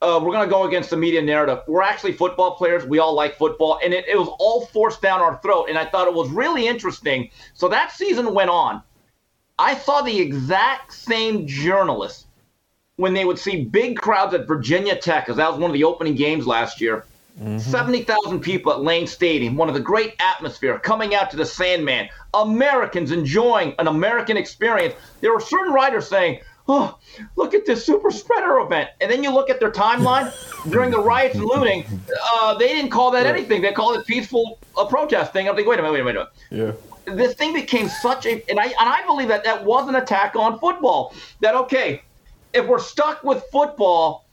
uh, we're going to go against the media narrative. We're actually football players. We all like football. And it, it was all forced down our throat. And I thought it was really interesting. So that season went on. I saw the exact same journalists when they would see big crowds at Virginia Tech, because that was one of the opening games last year. 70,000 people at Lane Stadium, one of the great atmosphere, coming out to the Sandman. Americans enjoying an American experience. There were certain writers saying, Oh, look at this super spreader event. And then you look at their timeline during the riots and looting, uh, they didn't call that anything. They called it peaceful uh, protesting. I'm like, wait a minute, wait a minute. Wait a minute Yeah. this thing became such a and I and I believe that that was an attack on football. That okay, if we're stuck with football,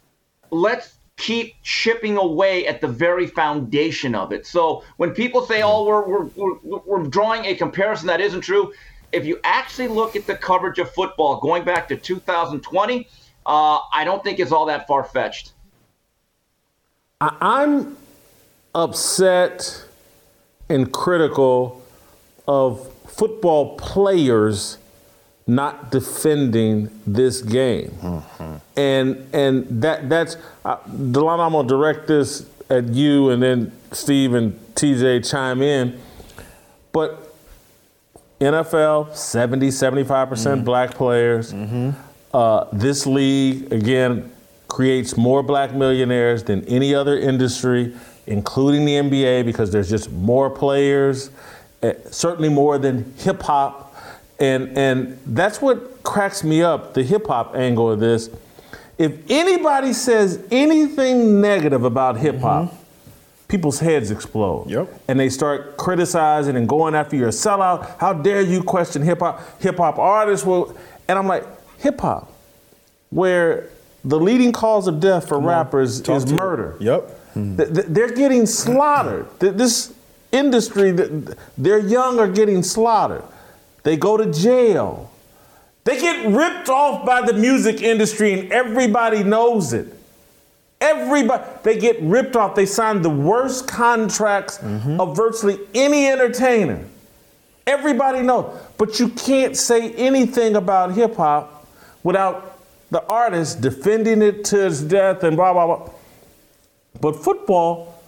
let's keep chipping away at the very foundation of it. So when people say, "Oh, we're we're we're, we're drawing a comparison that isn't true," if you actually look at the coverage of football going back to 2020, uh, I don't think it's all that far fetched. I- I'm upset and critical of football players not defending this game, and and that that's uh, Delano. I'm gonna direct this at you, and then Steve and TJ chime in. But NFL, 70, 75% black players. Uh, this league, again, creates more black millionaires than any other industry, including the NBA, because there's just more players, eh, certainly more than hip hop. And, and that's what cracks me up the hip hop angle of this. If anybody says anything negative about hip hop, people's heads explode. Yep. And they start criticizing and going after you're a sellout. How dare you question hip hop? Hip hop artists will. And I'm like, hip hop, where the leading cause of death for rappers Talk is to it. murder. Yep. Th- th- They're getting slaughtered. Th- This industry, th- their young are getting slaughtered. They go to jail. They get ripped off by the music industry, and everybody knows it. Everybody, they get ripped off. They sign the worst contracts mm-hmm. of virtually any entertainer. Everybody knows. But you can't say anything about hip hop without the artist defending it to his death and blah, blah, blah. But football,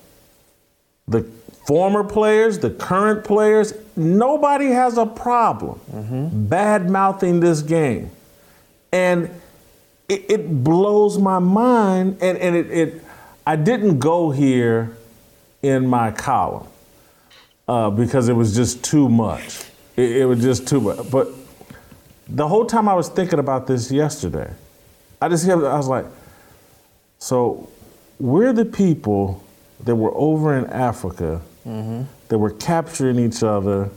the former players, the current players, nobody has a problem mm-hmm. bad mouthing this game. And it, it blows my mind. And, and it, it, I didn't go here in my column uh, because it was just too much. It, it was just too much. But the whole time I was thinking about this yesterday, I just kept, I was like, so we're the people that were over in Africa that were capturing each other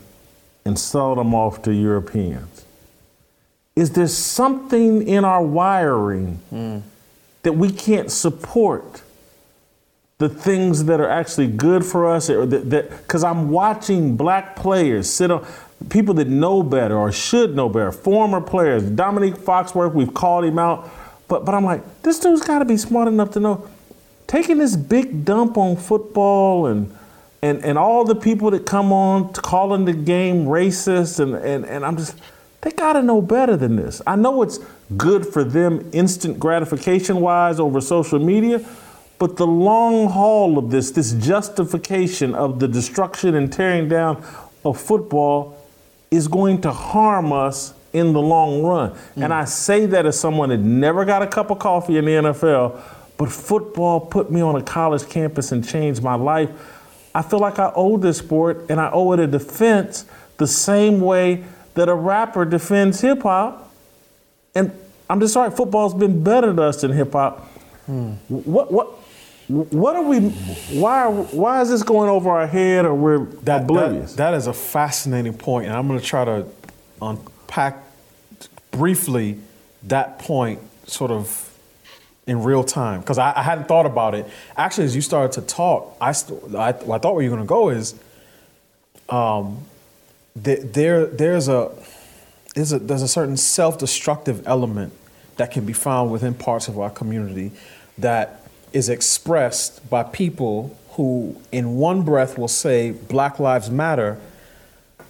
and selling them off to Europeans. Is there something in our wiring that we can't support the things that are actually good for us? Or that because I'm watching black players sit on people that know better or should know better, former players. Dominique Foxworth, we've called him out, but but I'm like, this dude's got to be smart enough to know taking this big dump on football and and and all the people that come on calling the game racist and and, and I'm just they got to know better than this. I know it's good for them instant gratification wise over social media, but the long haul of this, this justification of the destruction and tearing down of football is going to harm us in the long run. Hmm. And I say that as someone that never got a cup of coffee in the NFL, but football put me on a college campus and changed my life. I feel like I owe this sport and I owe it a defense the same way that a rapper defends hip hop. And I'm just sorry, football's been better to us than hip hop. What what what are we why why is this going over our head or we're That, oblivious? that, that is a fascinating point, and I'm going to try to unpack briefly that point sort of in real time because I, I hadn't thought about it. Actually, as you started to talk, I, st- I, I thought where you're going to go is um, there there's a there's a there's a certain self-destructive element that can be found within parts of our community that is expressed by people who in one breath will say black lives matter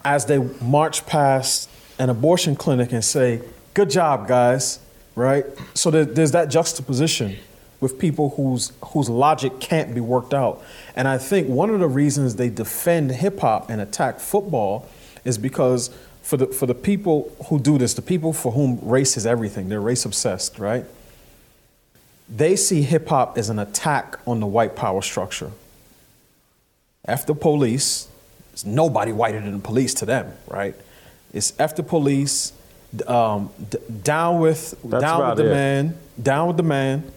as they march past an abortion clinic and say good job guys right? So there, there's that juxtaposition with people whose whose logic can't be worked out. And i think one of the reasons they defend hip hop and attack football is because for the for the people who do this the people for whom race is everything they're race obsessed right they see hip hop as an attack on the white power structure. After the police, there's nobody whiter than the police to them, right? It's after the police, um, d- down with That's down with the it. man, down with the man,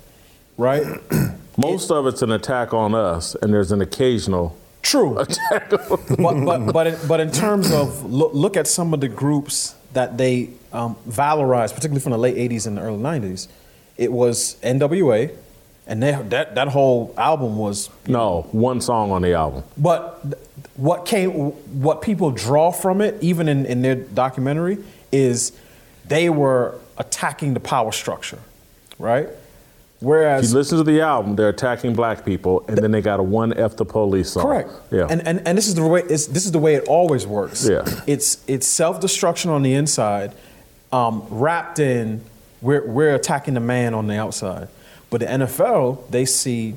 right? Most of it's an attack on us, and there's an occasional True. but but but in, but in terms of look, look at some of the groups that they um, valorized, particularly from the late '80s and the early '90s, it was NWA, and they, that that whole album was no, one song on the album. But th- what came, what people draw from it, even in, in their documentary, is they were attacking the power structure, right? If you listen to the album, they're attacking black people, and then they got a one F the police song. Correct. Yeah. And, and and this is the way it's, this is the way it always works. Yeah. It's it's self destruction on the inside, um, wrapped in we're we're attacking the man on the outside. But the NFL they see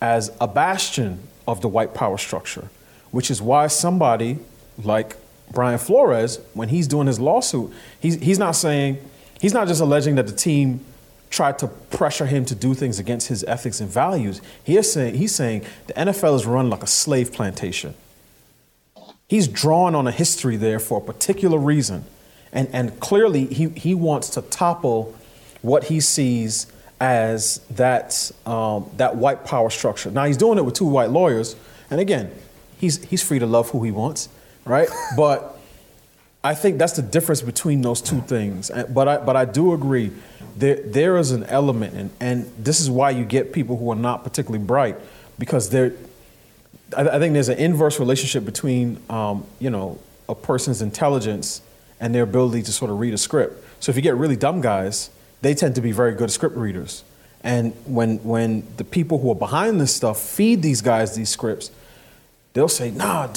as a bastion of the white power structure, which is why somebody like Brian Flores, when he's doing his lawsuit, he's, he's not saying, he's not just alleging that the team tried to pressure him to do things against his ethics and values. He is saying, he's saying the NFL is run like a slave plantation. He's drawing on a history there for a particular reason. And, and clearly, he, he wants to topple what he sees as that, um, that white power structure. Now, he's doing it with two white lawyers. And again, he's, he's free to love who he wants, right? but I think that's the difference between those two things. But I, but I do agree, there, there is an element, and, and this is why you get people who are not particularly bright, because they're, I, I think there's an inverse relationship between, um, you know, a person's intelligence and their ability to sort of read a script. So if you get really dumb guys, they tend to be very good script readers. And when when the people who are behind this stuff feed these guys these scripts, they'll say, "Nah,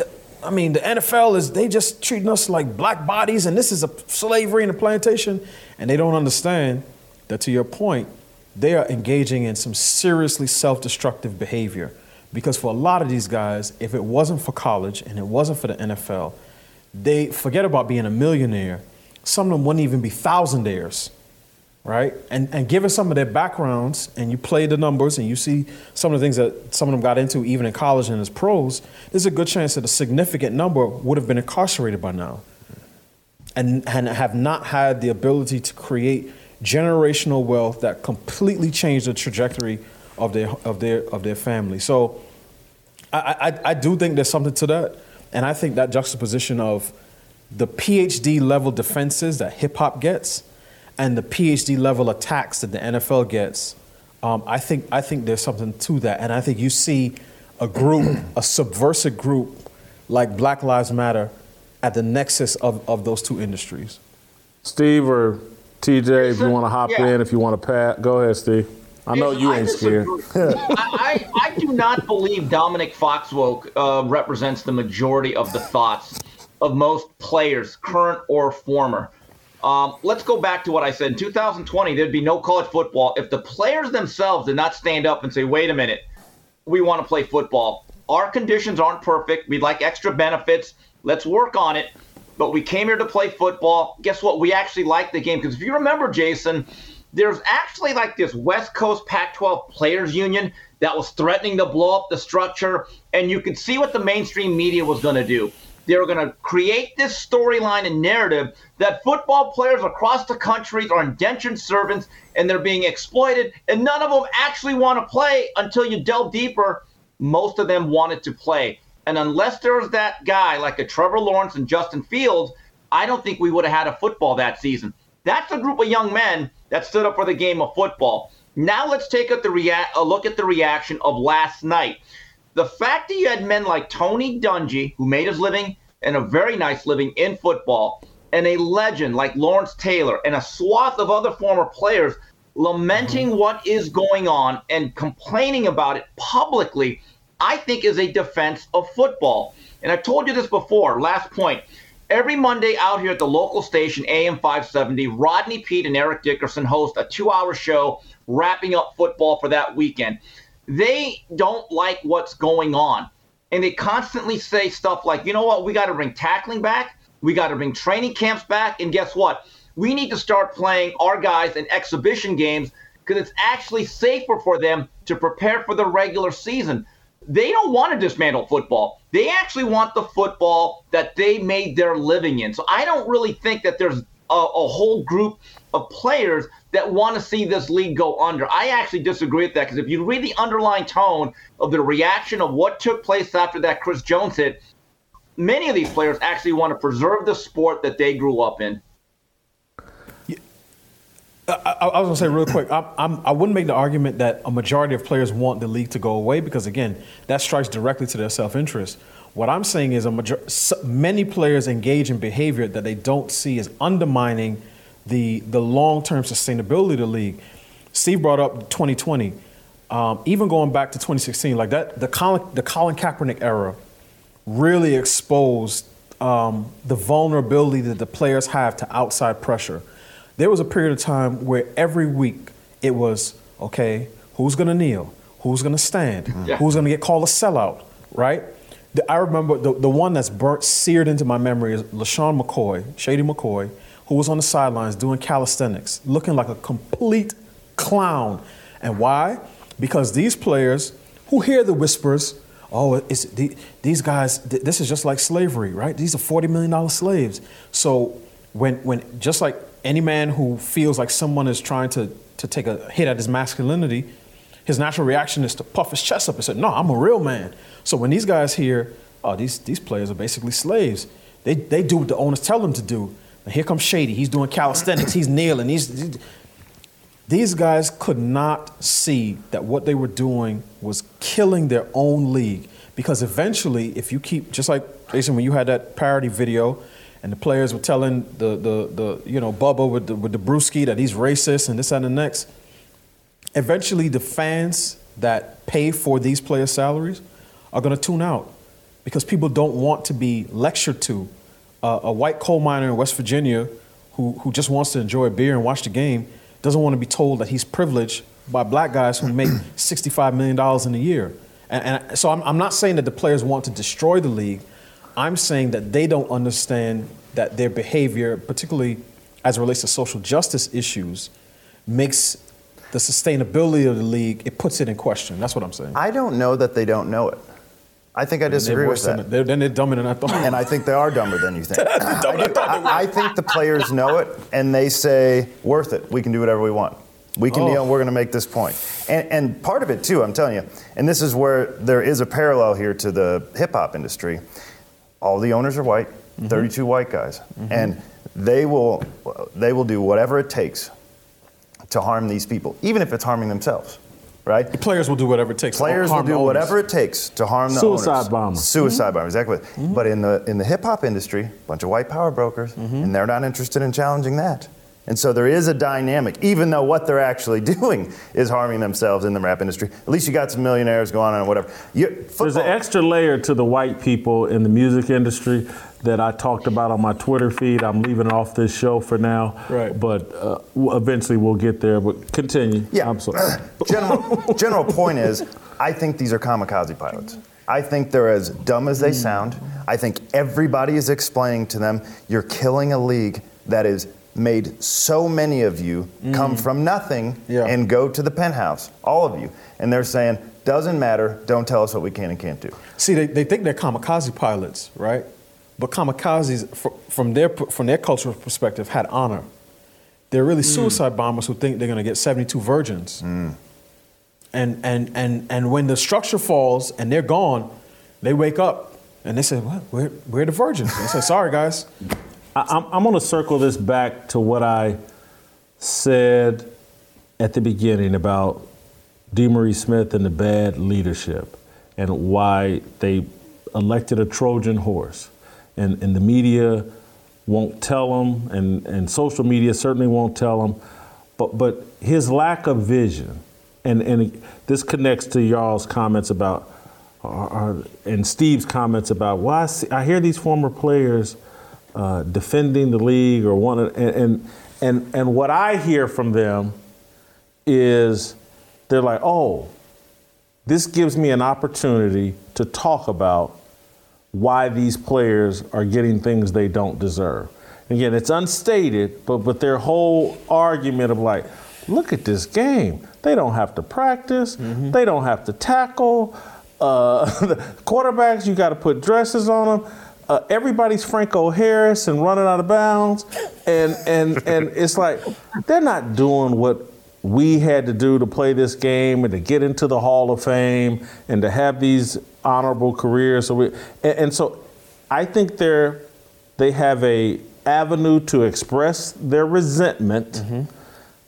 I mean the NFL is they just treating us like black bodies, and this is a slavery in a plantation," and they don't understand that to your point, they are engaging in some seriously self-destructive behavior. Because for a lot of these guys, if it wasn't for college and it wasn't for the NFL, they forget about being a millionaire. Some of them wouldn't even be thousandaires, right? And, and given some of their backgrounds, and you play the numbers and you see some of the things that some of them got into even in college and as pros, there's a good chance that a significant number would have been incarcerated by now and, and have not had the ability to create generational wealth that completely changed the trajectory of their, of their, of their family. So I, I, I do think there's something to that. And I think that juxtaposition of the PhD level defenses that hip hop gets and the PhD level attacks that the NFL gets, um, I think I think there's something to that. And I think you see a group, a subversive group like Black Lives Matter at the nexus of, of those two industries. Steve or TJ, if you want to hop Yeah. in, if you want to pat, go ahead, Steve. I know you I ain't scared. I, I, I do not believe Dominique Foxwoke uh, represents the majority of the thoughts of most players, current or former. Um, let's go back to what I said. In 2020, there'd be no college football if the players themselves did not stand up and say, wait a minute, we want to play football. Our conditions aren't perfect. We'd like extra benefits. Let's work on it. But we came here to play football. Guess what? We actually like the game. Because if you remember, Jason, there's actually like this West Coast Pac 12 Players Union that was threatening to blow up the structure. And you could see what the mainstream media was going to do. They were going to create this storyline and narrative that football players across the country are indentured servants and they're being exploited. And none of them actually want to play until you delve deeper. Most of them wanted to play. And unless there was that guy like a Trevor Lawrence and Justin Fields, I don't think we would have had a football that season. That's a group of young men that stood up for the game of football. Now let's take a, rea- a look at the reaction of last night. The fact that you had men like Tony Dungy, who made his living and a very nice living in football, and a legend like Lawrence Taylor, and a swath of other former players lamenting mm-hmm. what is going on and complaining about it publicly, I think is a defense of football. And I've told you this before, last point. Every Monday out here at the local station, AM 570, Rodney Peete and Eric Dickerson host a two hour show wrapping up football for that weekend. They don't like what's going on. And they constantly say stuff like, you know what, we got to bring tackling back. We got to bring training camps back. And guess what? We need to start playing our guys in exhibition games because it's actually safer for them to prepare for the regular season. They don't want to dismantle football. They actually want the football that they made their living in. So I don't really think that there's a, a whole group of players that want to see this league go under. I actually disagree with that because if you read the underlying tone of the reaction of what took place after that Chris Jones hit, many of these players actually want to preserve the sport that they grew up in. I, I was gonna say real quick. I'm, I'm, I wouldn't make the argument that a majority of players want the league to go away because again, that strikes directly to their self-interest. What I'm saying is, a major, many players engage in behavior that they don't see as undermining the the long-term sustainability of the league. Steve brought up 2020. Um, even going back to 2016, like that, the Colin, the Colin Kaepernick era really exposed um, the vulnerability that the players have to outside pressure. There was a period of time where every week it was, okay, who's gonna kneel? Who's gonna stand? Yeah. Who's gonna get called a sellout, right? The, I remember the, the one that's burnt, seared into my memory is LeSean McCoy, Shady McCoy, who was on the sidelines doing calisthenics, looking like a complete clown. And why? Because these players who hear the whispers, oh, it's, the, these guys, th- this is just like slavery, right? These are $40 million slaves. So when, when just like any man who feels like someone is trying to, to take a hit at his masculinity, his natural reaction is to puff his chest up and say, no, I'm a real man. So when these guys hear, oh, these, these players are basically slaves, they, they do what the owners tell them to do. And here comes Shady. He's doing calisthenics. He's kneeling. He's- these guys could not see that what they were doing was killing their own league. Because eventually, if you keep, just like Jason, when you had that parody video, and the players were telling the, the, the you know, Bubba with the, with the brewski that he's racist and this and the next, eventually the fans that pay for these players' salaries are going to tune out because people don't want to be lectured to. Uh, a white coal miner in West Virginia who, who just wants to enjoy a beer and watch the game doesn't want to be told that he's privileged by black guys who make $65 million in a year. And, and so I'm, I'm not saying that the players want to destroy the league. I'm saying that they don't understand that their behavior, particularly as it relates to social justice issues, makes the sustainability of the league, it puts it in question. That's what I'm saying. I don't know that they don't know it. I think I disagree with than- that. Then they're dumber than I thought. And I think they are dumber than you think. I, do- I- I think the players know it, and they say, "Worth it. We can do whatever we want. We can Oh. kneel. We're going to make this point." And, and part of it too, I'm telling you, and this is where there is a parallel here to the hip hop industry. All the owners are white, mm-hmm. 32 white guys, mm-hmm. and they will they will do whatever it takes to harm these people, even if it's harming themselves. Right? The players will do whatever it takes. to Players will harm do the owners. whatever it takes to harm the Suicide owners. bomber. Suicide mm-hmm. bomber, exactly. Mm-hmm. But in the in the hip hop industry, a bunch of white power brokers, mm-hmm. and they're not interested in challenging that. And so there is a dynamic, even though what they're actually doing is harming themselves in the rap industry. At least you got some millionaires going on and whatever. You, There's an extra layer to the white people in the music industry that I talked about on my Twitter feed. I'm leaving off this show for now, Right. but uh, eventually we'll get there. But continue. Yeah. I'm sorry. general, general point is, I think these are kamikaze pilots. I think they're as dumb as they Hmm. sound. I think everybody is explaining to them, you're killing a league that has made so many of you come mm. from nothing. Yeah. and go to the penthouse, all of you. And they're saying, doesn't matter, don't tell us what we can and can't do. See, they, they think they're kamikaze pilots, right? But kamikazes, fr- from their from their cultural perspective, had honor. They're really mm. suicide bombers who think they're going to get 72 virgins. Mm. And, and, and, and when the structure falls and they're gone, they wake up and they say, what? Where, where are the virgins? And they say, sorry, guys. I, I'm, I'm going to circle this back to what I said at the beginning about DeMaurice Smith and the bad leadership and why they elected a Trojan horse. And, and the media won't tell them, and, and social media certainly won't tell them. But, but his lack of vision, and, and this connects to y'all's comments about, or, or- and Steve's comments about, why I, see, I hear these former players uh, defending the league or one, and, and, and, and what I hear from them is they're like, oh, this gives me an opportunity to talk about why these players are getting things they don't deserve. Again, it's unstated, but but their whole argument of like, look at this game. They don't have to practice. They don't have to tackle. Uh, the quarterbacks, you got to put dresses on them. Uh, everybody's Franco Harris and running out of bounds, and and and it's like they're not doing what we had to do to play this game and to get into the Hall of Fame and to have these honorable careers. So we, and, and so I think they're they have a avenue to express their resentment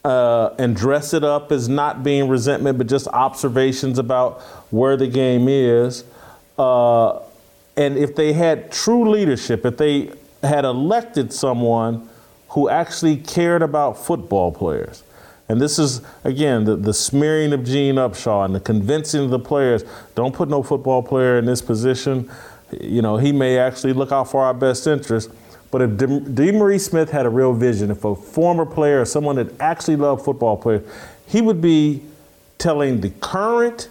uh, and dress it up as not being resentment, but just observations about where the game is. Uh, and if they had true leadership, if they had elected someone who actually cared about football players, and this is, again, the, the smearing of Gene Upshaw and the convincing of the players don't put no football player in this position. You know, he may actually look out for our best interest. But if De- DeMaurice Smith had a real vision, if a former player or someone that actually loved football players, he would be telling the current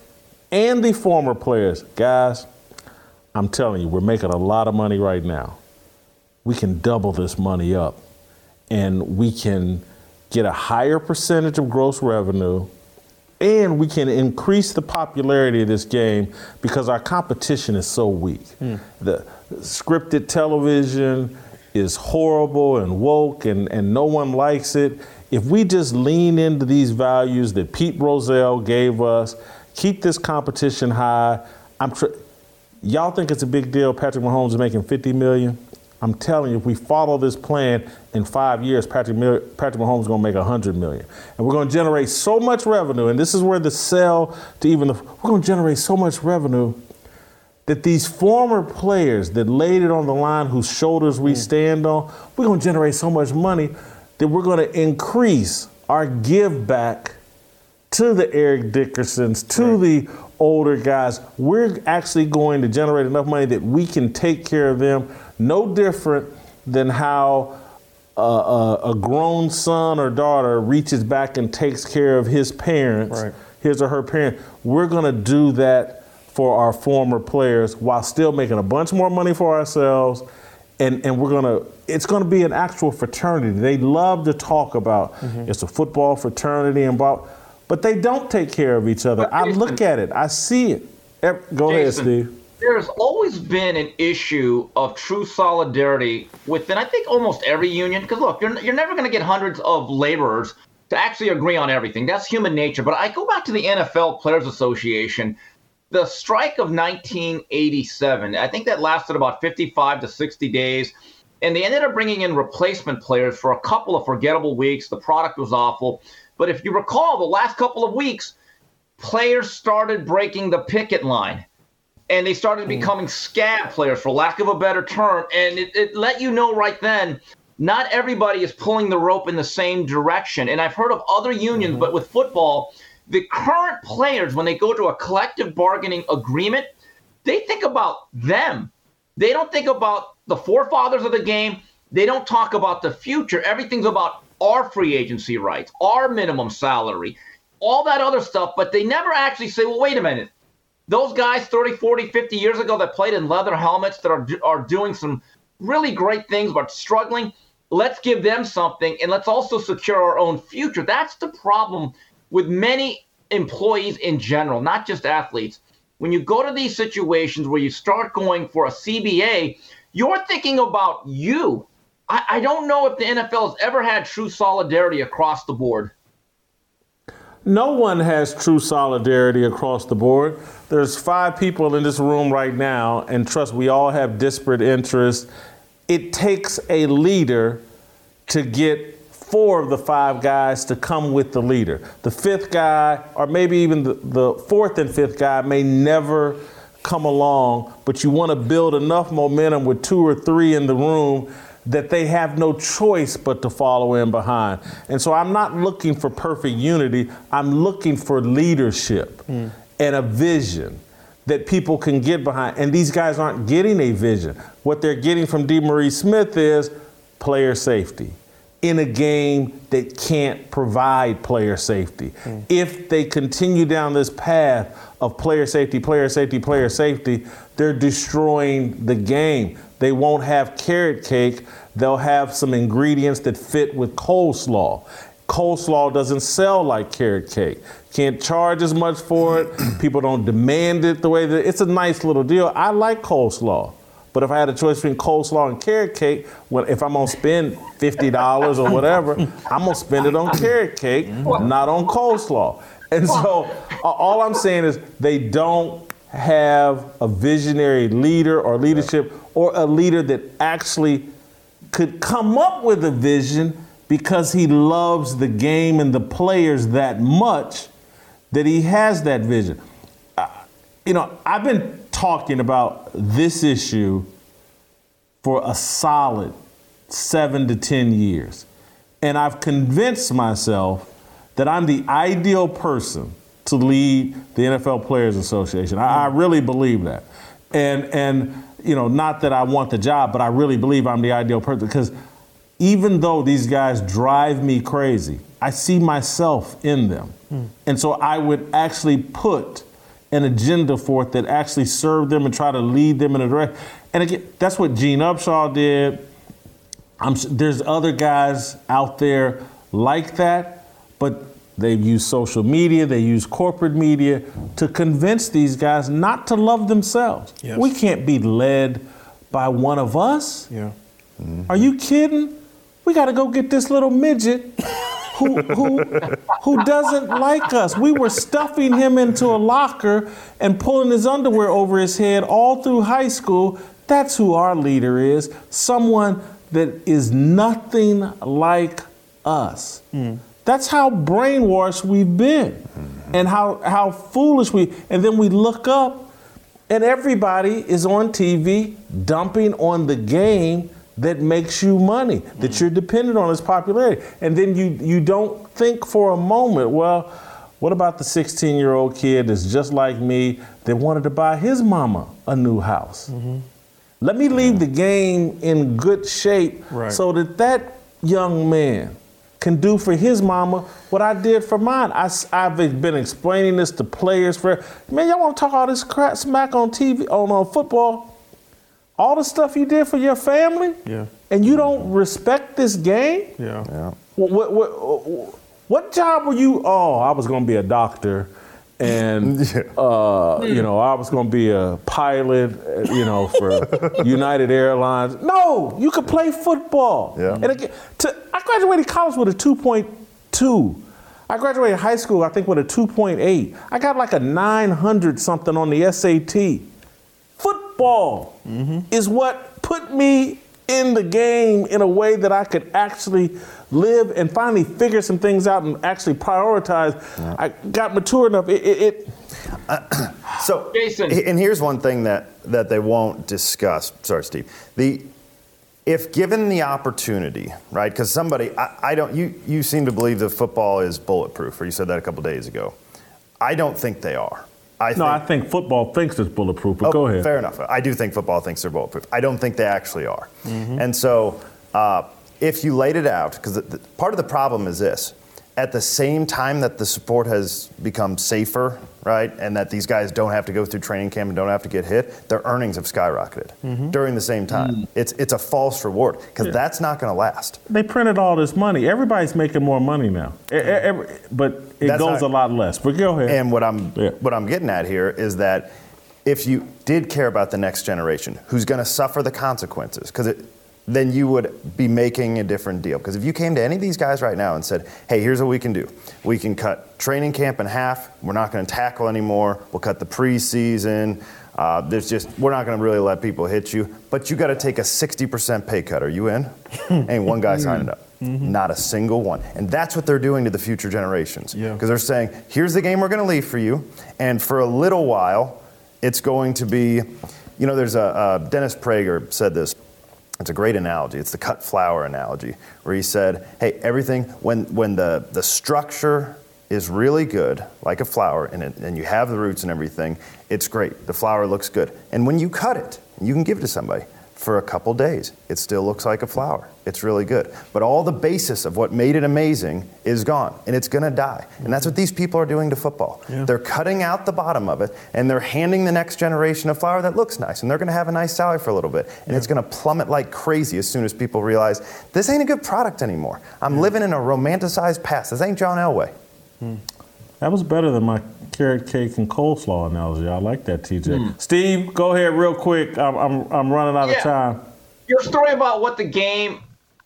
and the former players, guys, I'm telling you, we're making a lot of money right now. We can double this money up and we can get a higher percentage of gross revenue and we can increase the popularity of this game because our competition is so weak. Hmm. The scripted television is horrible and woke and, and no one likes it. If we just lean into these values that Pete Rozelle gave us, keep this competition high, I'm tr- y'all think it's a big deal Patrick Mahomes is making 50 million? I'm telling you, if we follow this plan in five years, Patrick, Mil- Patrick Mahomes is going to make 100 million. And we're going to generate so much revenue, and this is where the sell to even the, we're going to generate so much revenue that these former players that laid it on the line whose shoulders we hmm. stand on, we're going to generate so much money that we're going to increase our give back to the Eric Dickersons, to the older guys. We're actually going to generate enough money that we can take care of them, no different than how uh, a, a grown son or daughter reaches back and takes care of his parents, Right. his or her parent. We're going to do that for our former players while still making a bunch more money for ourselves. And, and we're gonna it's gonna be an actual fraternity. They love to talk about it's a football fraternity and blah, but they don't take care of each other. I look at it, I see it. Go ahead, Steve. There's always been an issue of true solidarity within, I think, almost every union. Because look, you're, you're never going to get hundreds of laborers to actually agree on everything. That's human nature. But I go back to the NFL Players Association. The strike of 1987, I think that lasted about 55 to 60 days. And they ended up bringing in replacement players for a couple of forgettable weeks. The product was awful. But if you recall, the last couple of weeks, players started breaking the picket line and they started hmm. becoming scab players, for lack of a better term. And it, it let you know right then, not everybody is pulling the rope in the same direction. And I've heard of other unions, hmm. but with football, the current players, when they go to a collective bargaining agreement, they think about them. They don't think about the forefathers of the game. They don't talk about the future. Everything's about our free agency rights, our minimum salary, all that other stuff. But they never actually say, well, wait a minute. Those guys 30 40 50 years ago that played in leather helmets that are, are doing some really great things but struggling let's give them something and let's also secure our own future. That's the problem with many employees in general not just athletes. When you go to these situations where you start going for a cba you're thinking about you i, I don't know if the nfl has ever had true solidarity across the board No one has true solidarity across the board. There's five people in this room right now, and trust we all have disparate interests. It takes a leader to get four of the five guys to come with the leader. The fifth guy, or maybe even the, the fourth and fifth guy, may never come along, but you want to build enough momentum with two or three in the room that they have no choice but to follow in behind. And so I'm not looking for perfect unity, I'm looking for leadership hmm. and a vision that people can get behind. And these guys aren't getting a vision. What they're getting from DeMaurice Smith is player safety in a game that can't provide player safety. Hmm. If they continue down this path of player safety, player safety, player safety, they're destroying the game. They won't have carrot cake, they'll have some ingredients that fit with coleslaw. Coleslaw doesn't sell like carrot cake. Can't charge as much for it. People don't demand it the way that it's a nice little deal. I like coleslaw. But if I had a choice between coleslaw and carrot cake, well, if I'm gonna spend fifty dollars or whatever, I'm gonna spend it on carrot cake, not on coleslaw. And so, a- all I'm saying is they don't have a visionary leader or leadership or a leader that actually could come up with a vision because he loves the game and the players that much that he has that vision. Uh, you know, I've been talking about this issue for a solid seven to 10 years. And I've convinced myself that I'm the ideal person to lead the NFL Players Association. I, I really believe that. And, and, you know, not that I want the job, but I really believe I'm the ideal person because even though these guys drive me crazy, I see myself in them. Hmm. And so I would actually put an agenda forth that actually serve them and try to lead them in a direction. And again, that's what Gene Upshaw did. I'm, there's other guys out there like that, but they've used social media, they use corporate media to convince these guys not to love themselves. Yes. We can't be led by one of us. Yeah. Are you kidding? We got to go get this little midget who, who, who doesn't like us. We were stuffing him into a locker and pulling his underwear over his head all through high school. That's who our leader is someone that is nothing like us. Hmm. That's how brainwashed we've been mm-hmm. and how, how foolish we, and then we look up and everybody is on TV dumping on the game that makes you money, that mm. you're dependent on its popularity. And then you, you don't think for a moment, well, what about the 16 year old kid that's just like me that wanted to buy his mama a new house? Mm-hmm. Let me leave the game in good shape Right. so that that young man can do for his mama what I did for mine. I, have been explaining this to players for, man, y'all want to talk all this crap smack on TV, on, on football? All the stuff you did for your family? Yeah. And you don't respect this game? Yeah. Yeah. What, what, what, what job were you? Oh, I was going to be a doctor. And, uh, you know, I was going to be a pilot, uh, you know, for United Airlines. No, you could play football. Yeah. And again, to, I graduated college with a 2.2. I graduated high school, I think, with a 2.8. I got like a 900 something on the SAT. Football is what put me in the game in a way that I could actually live and finally figure some things out and actually prioritize. I got mature enough. It, it, it So, Jason. and here's one thing that, that they won't discuss. Sorry, Steve. The if given the opportunity, right? Because somebody, I, I don't. You you seem to believe that football is bulletproof, or you said that a couple days ago. I don't think they are. I no, think, I think football thinks it's bulletproof, but Oh, go ahead. Fair enough. I do think football thinks they're bulletproof. I don't think they actually are. Mm-hmm. And so, uh, if you laid it out, because part of the problem is this: at the same time that the sport has become safer, right, and that these guys don't have to go through training camp and don't have to get hit, their earnings have skyrocketed Mm-hmm. during the same time. Mm. It's it's a false reward because that's not going to last. They printed all this money. Everybody's making more money now, e- every- but it That's goes not- a lot less. But go ahead. And what I'm Yeah. what I'm getting at here is that if you did care about the next generation, who's going to suffer the consequences, because then you would be making a different deal. Because if you came to any of these guys right now and said, "Hey, here's what we can do. We can cut training camp in half. We're not going to tackle anymore. We'll cut the preseason." Uh, there's just we're not going to really let people hit you, but you got to take a 60% pay cut. Are you in? Ain't one guy signing up. Not a single one. And that's what they're doing to the future generations. Yeah. Because they're saying, here's the game we're going to leave for you. And for a little while, it's going to be, you know, there's a, uh, Dennis Prager said this. It's a great analogy. It's the cut flower analogy, where he said, hey, everything, when, when the, the structure is really good, like a flower, and, it, and you have the roots and everything, it's great. The flower looks good. And when you cut it, you can give it to somebody for a couple days. It still looks like a flower. It's really good. But all the basis of what made it amazing is gone, and it's going to die. And that's what these people are doing to football. They're cutting out the bottom of it, and they're handing the next generation a flower that looks nice, and they're going to have a nice salary for a little bit. And it's going to plummet like crazy as soon as people realize this ain't a good product anymore. I'm living in a romanticized past. This ain't John Elway. Hmm. That was better than my carrot cake and coleslaw analogy. I like that, TJ. Steve, go ahead real quick. I'm, I'm, I'm running out Yeah. of time. Your story about what the game,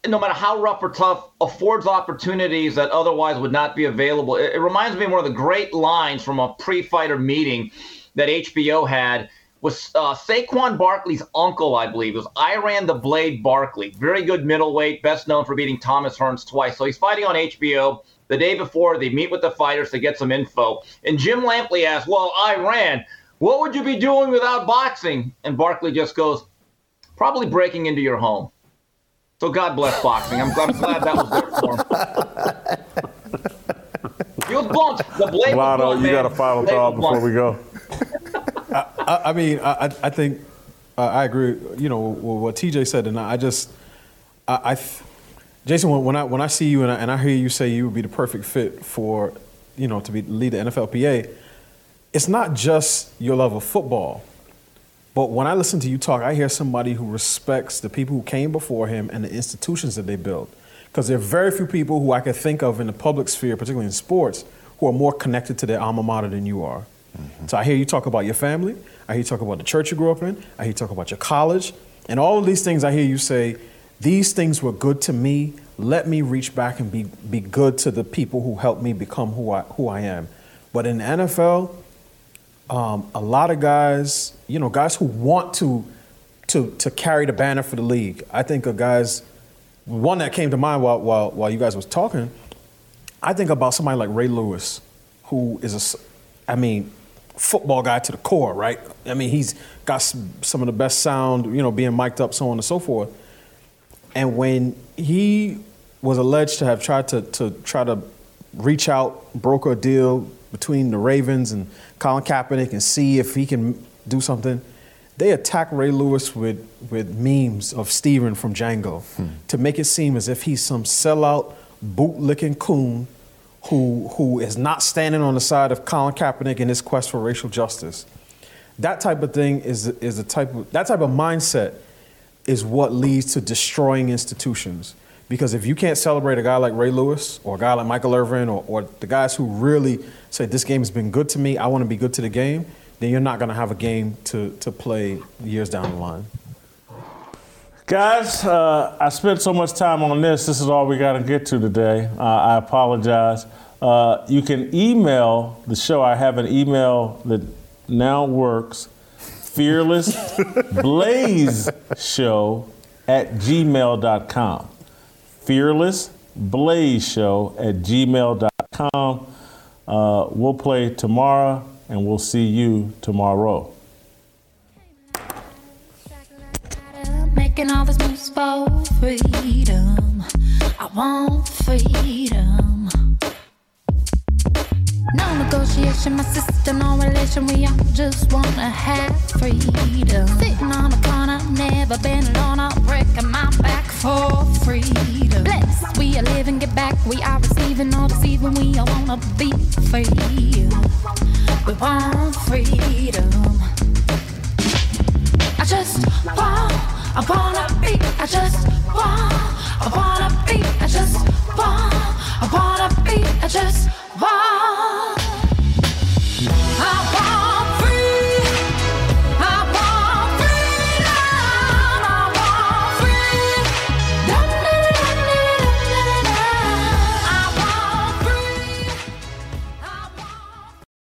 no matter how rough or tough, affords opportunities that otherwise would not be available. It, it reminds me of one of the great lines from a pre-fighter meeting that HBO had was uh, Saquon Barkley's uncle, I believe. It was Iran the Blade Barkley, very good middleweight, best known for beating Thomas Hearns twice. So he's fighting on HBO. The day before, they meet with the fighters to get some info. And Jim Lampley asks, Well, Iran, what would you be doing without boxing? And Barkley just goes, Probably breaking into your home. So God bless boxing. I'm, I'm glad that was there for him. He was blunt. The blade was Lotto, blunt, you man. got a final Blade thought before blunt. we go. I, I mean, I, I I think uh, I agree. You know what TJ said, and I just, I, I th- Jason, when, when I when I see you and I, and I hear you say you would be the perfect fit for, you know, to be lead the NFLPA, it's not just your love of football. But when I listen to you talk, I hear somebody who respects the people who came before him and the institutions that they built. Because there are very few people who I could think of in the public sphere, particularly in sports, who are more connected to their alma mater than you are. Mm-hmm. So I hear you talk about your family. I hear you talk about the church you grew up in. I hear you talk about your college. And all of these things I hear you say, these things were good to me. Let me reach back and be, be good to the people who helped me become who I, who I am. But in the NFL, um, a lot of guys, you know, guys who want to, to, to carry the banner for the league. I think of guys, one that came to mind while, while, while you guys was talking, I think about somebody like Ray Lewis, who is a, I mean, football guy to the core, right? I mean, he's got s- some of the best sound, you know, being mic'd up, so on and so forth. And when he was alleged to have tried to, to try to reach out, broker a deal between the Ravens and Colin Kaepernick and see if he can do something, they attack Ray Lewis with, with memes of Steven from Django hmm. to make it seem as if he's some sellout, boot-licking coon who, who is not standing on the side of Colin Kaepernick in his quest for racial justice. That type of thing is, is a type of, that type of mindset is what leads to destroying institutions. Because if you can't celebrate a guy like Ray Lewis or a guy like Michael Irvin or, or the guys who really say, this game has been good to me, I want to be good to the game, then you're not going to have a game to, to play years down the line. Guys, uh, I spent so much time on this. This is all we got to get to today. Uh, I apologize. Uh, you can email the show. I have an email that now works fearless blaze show at gmail.com. Fearless blaze show at gmail.com. Uh, we'll play tomorrow and we'll see you tomorrow. Making all this moves for freedom. I want freedom. No negotiation, my sister, no relation. We all just wanna have freedom. Sitting on a corner, never been alone. I'm breaking my back for freedom. Blessed, we are living, get back. We are receiving, all deceiving. We all wanna be free. We want freedom. I just want, I wanna be, I just want, I wanna be, I just want, I wanna be, I just want, I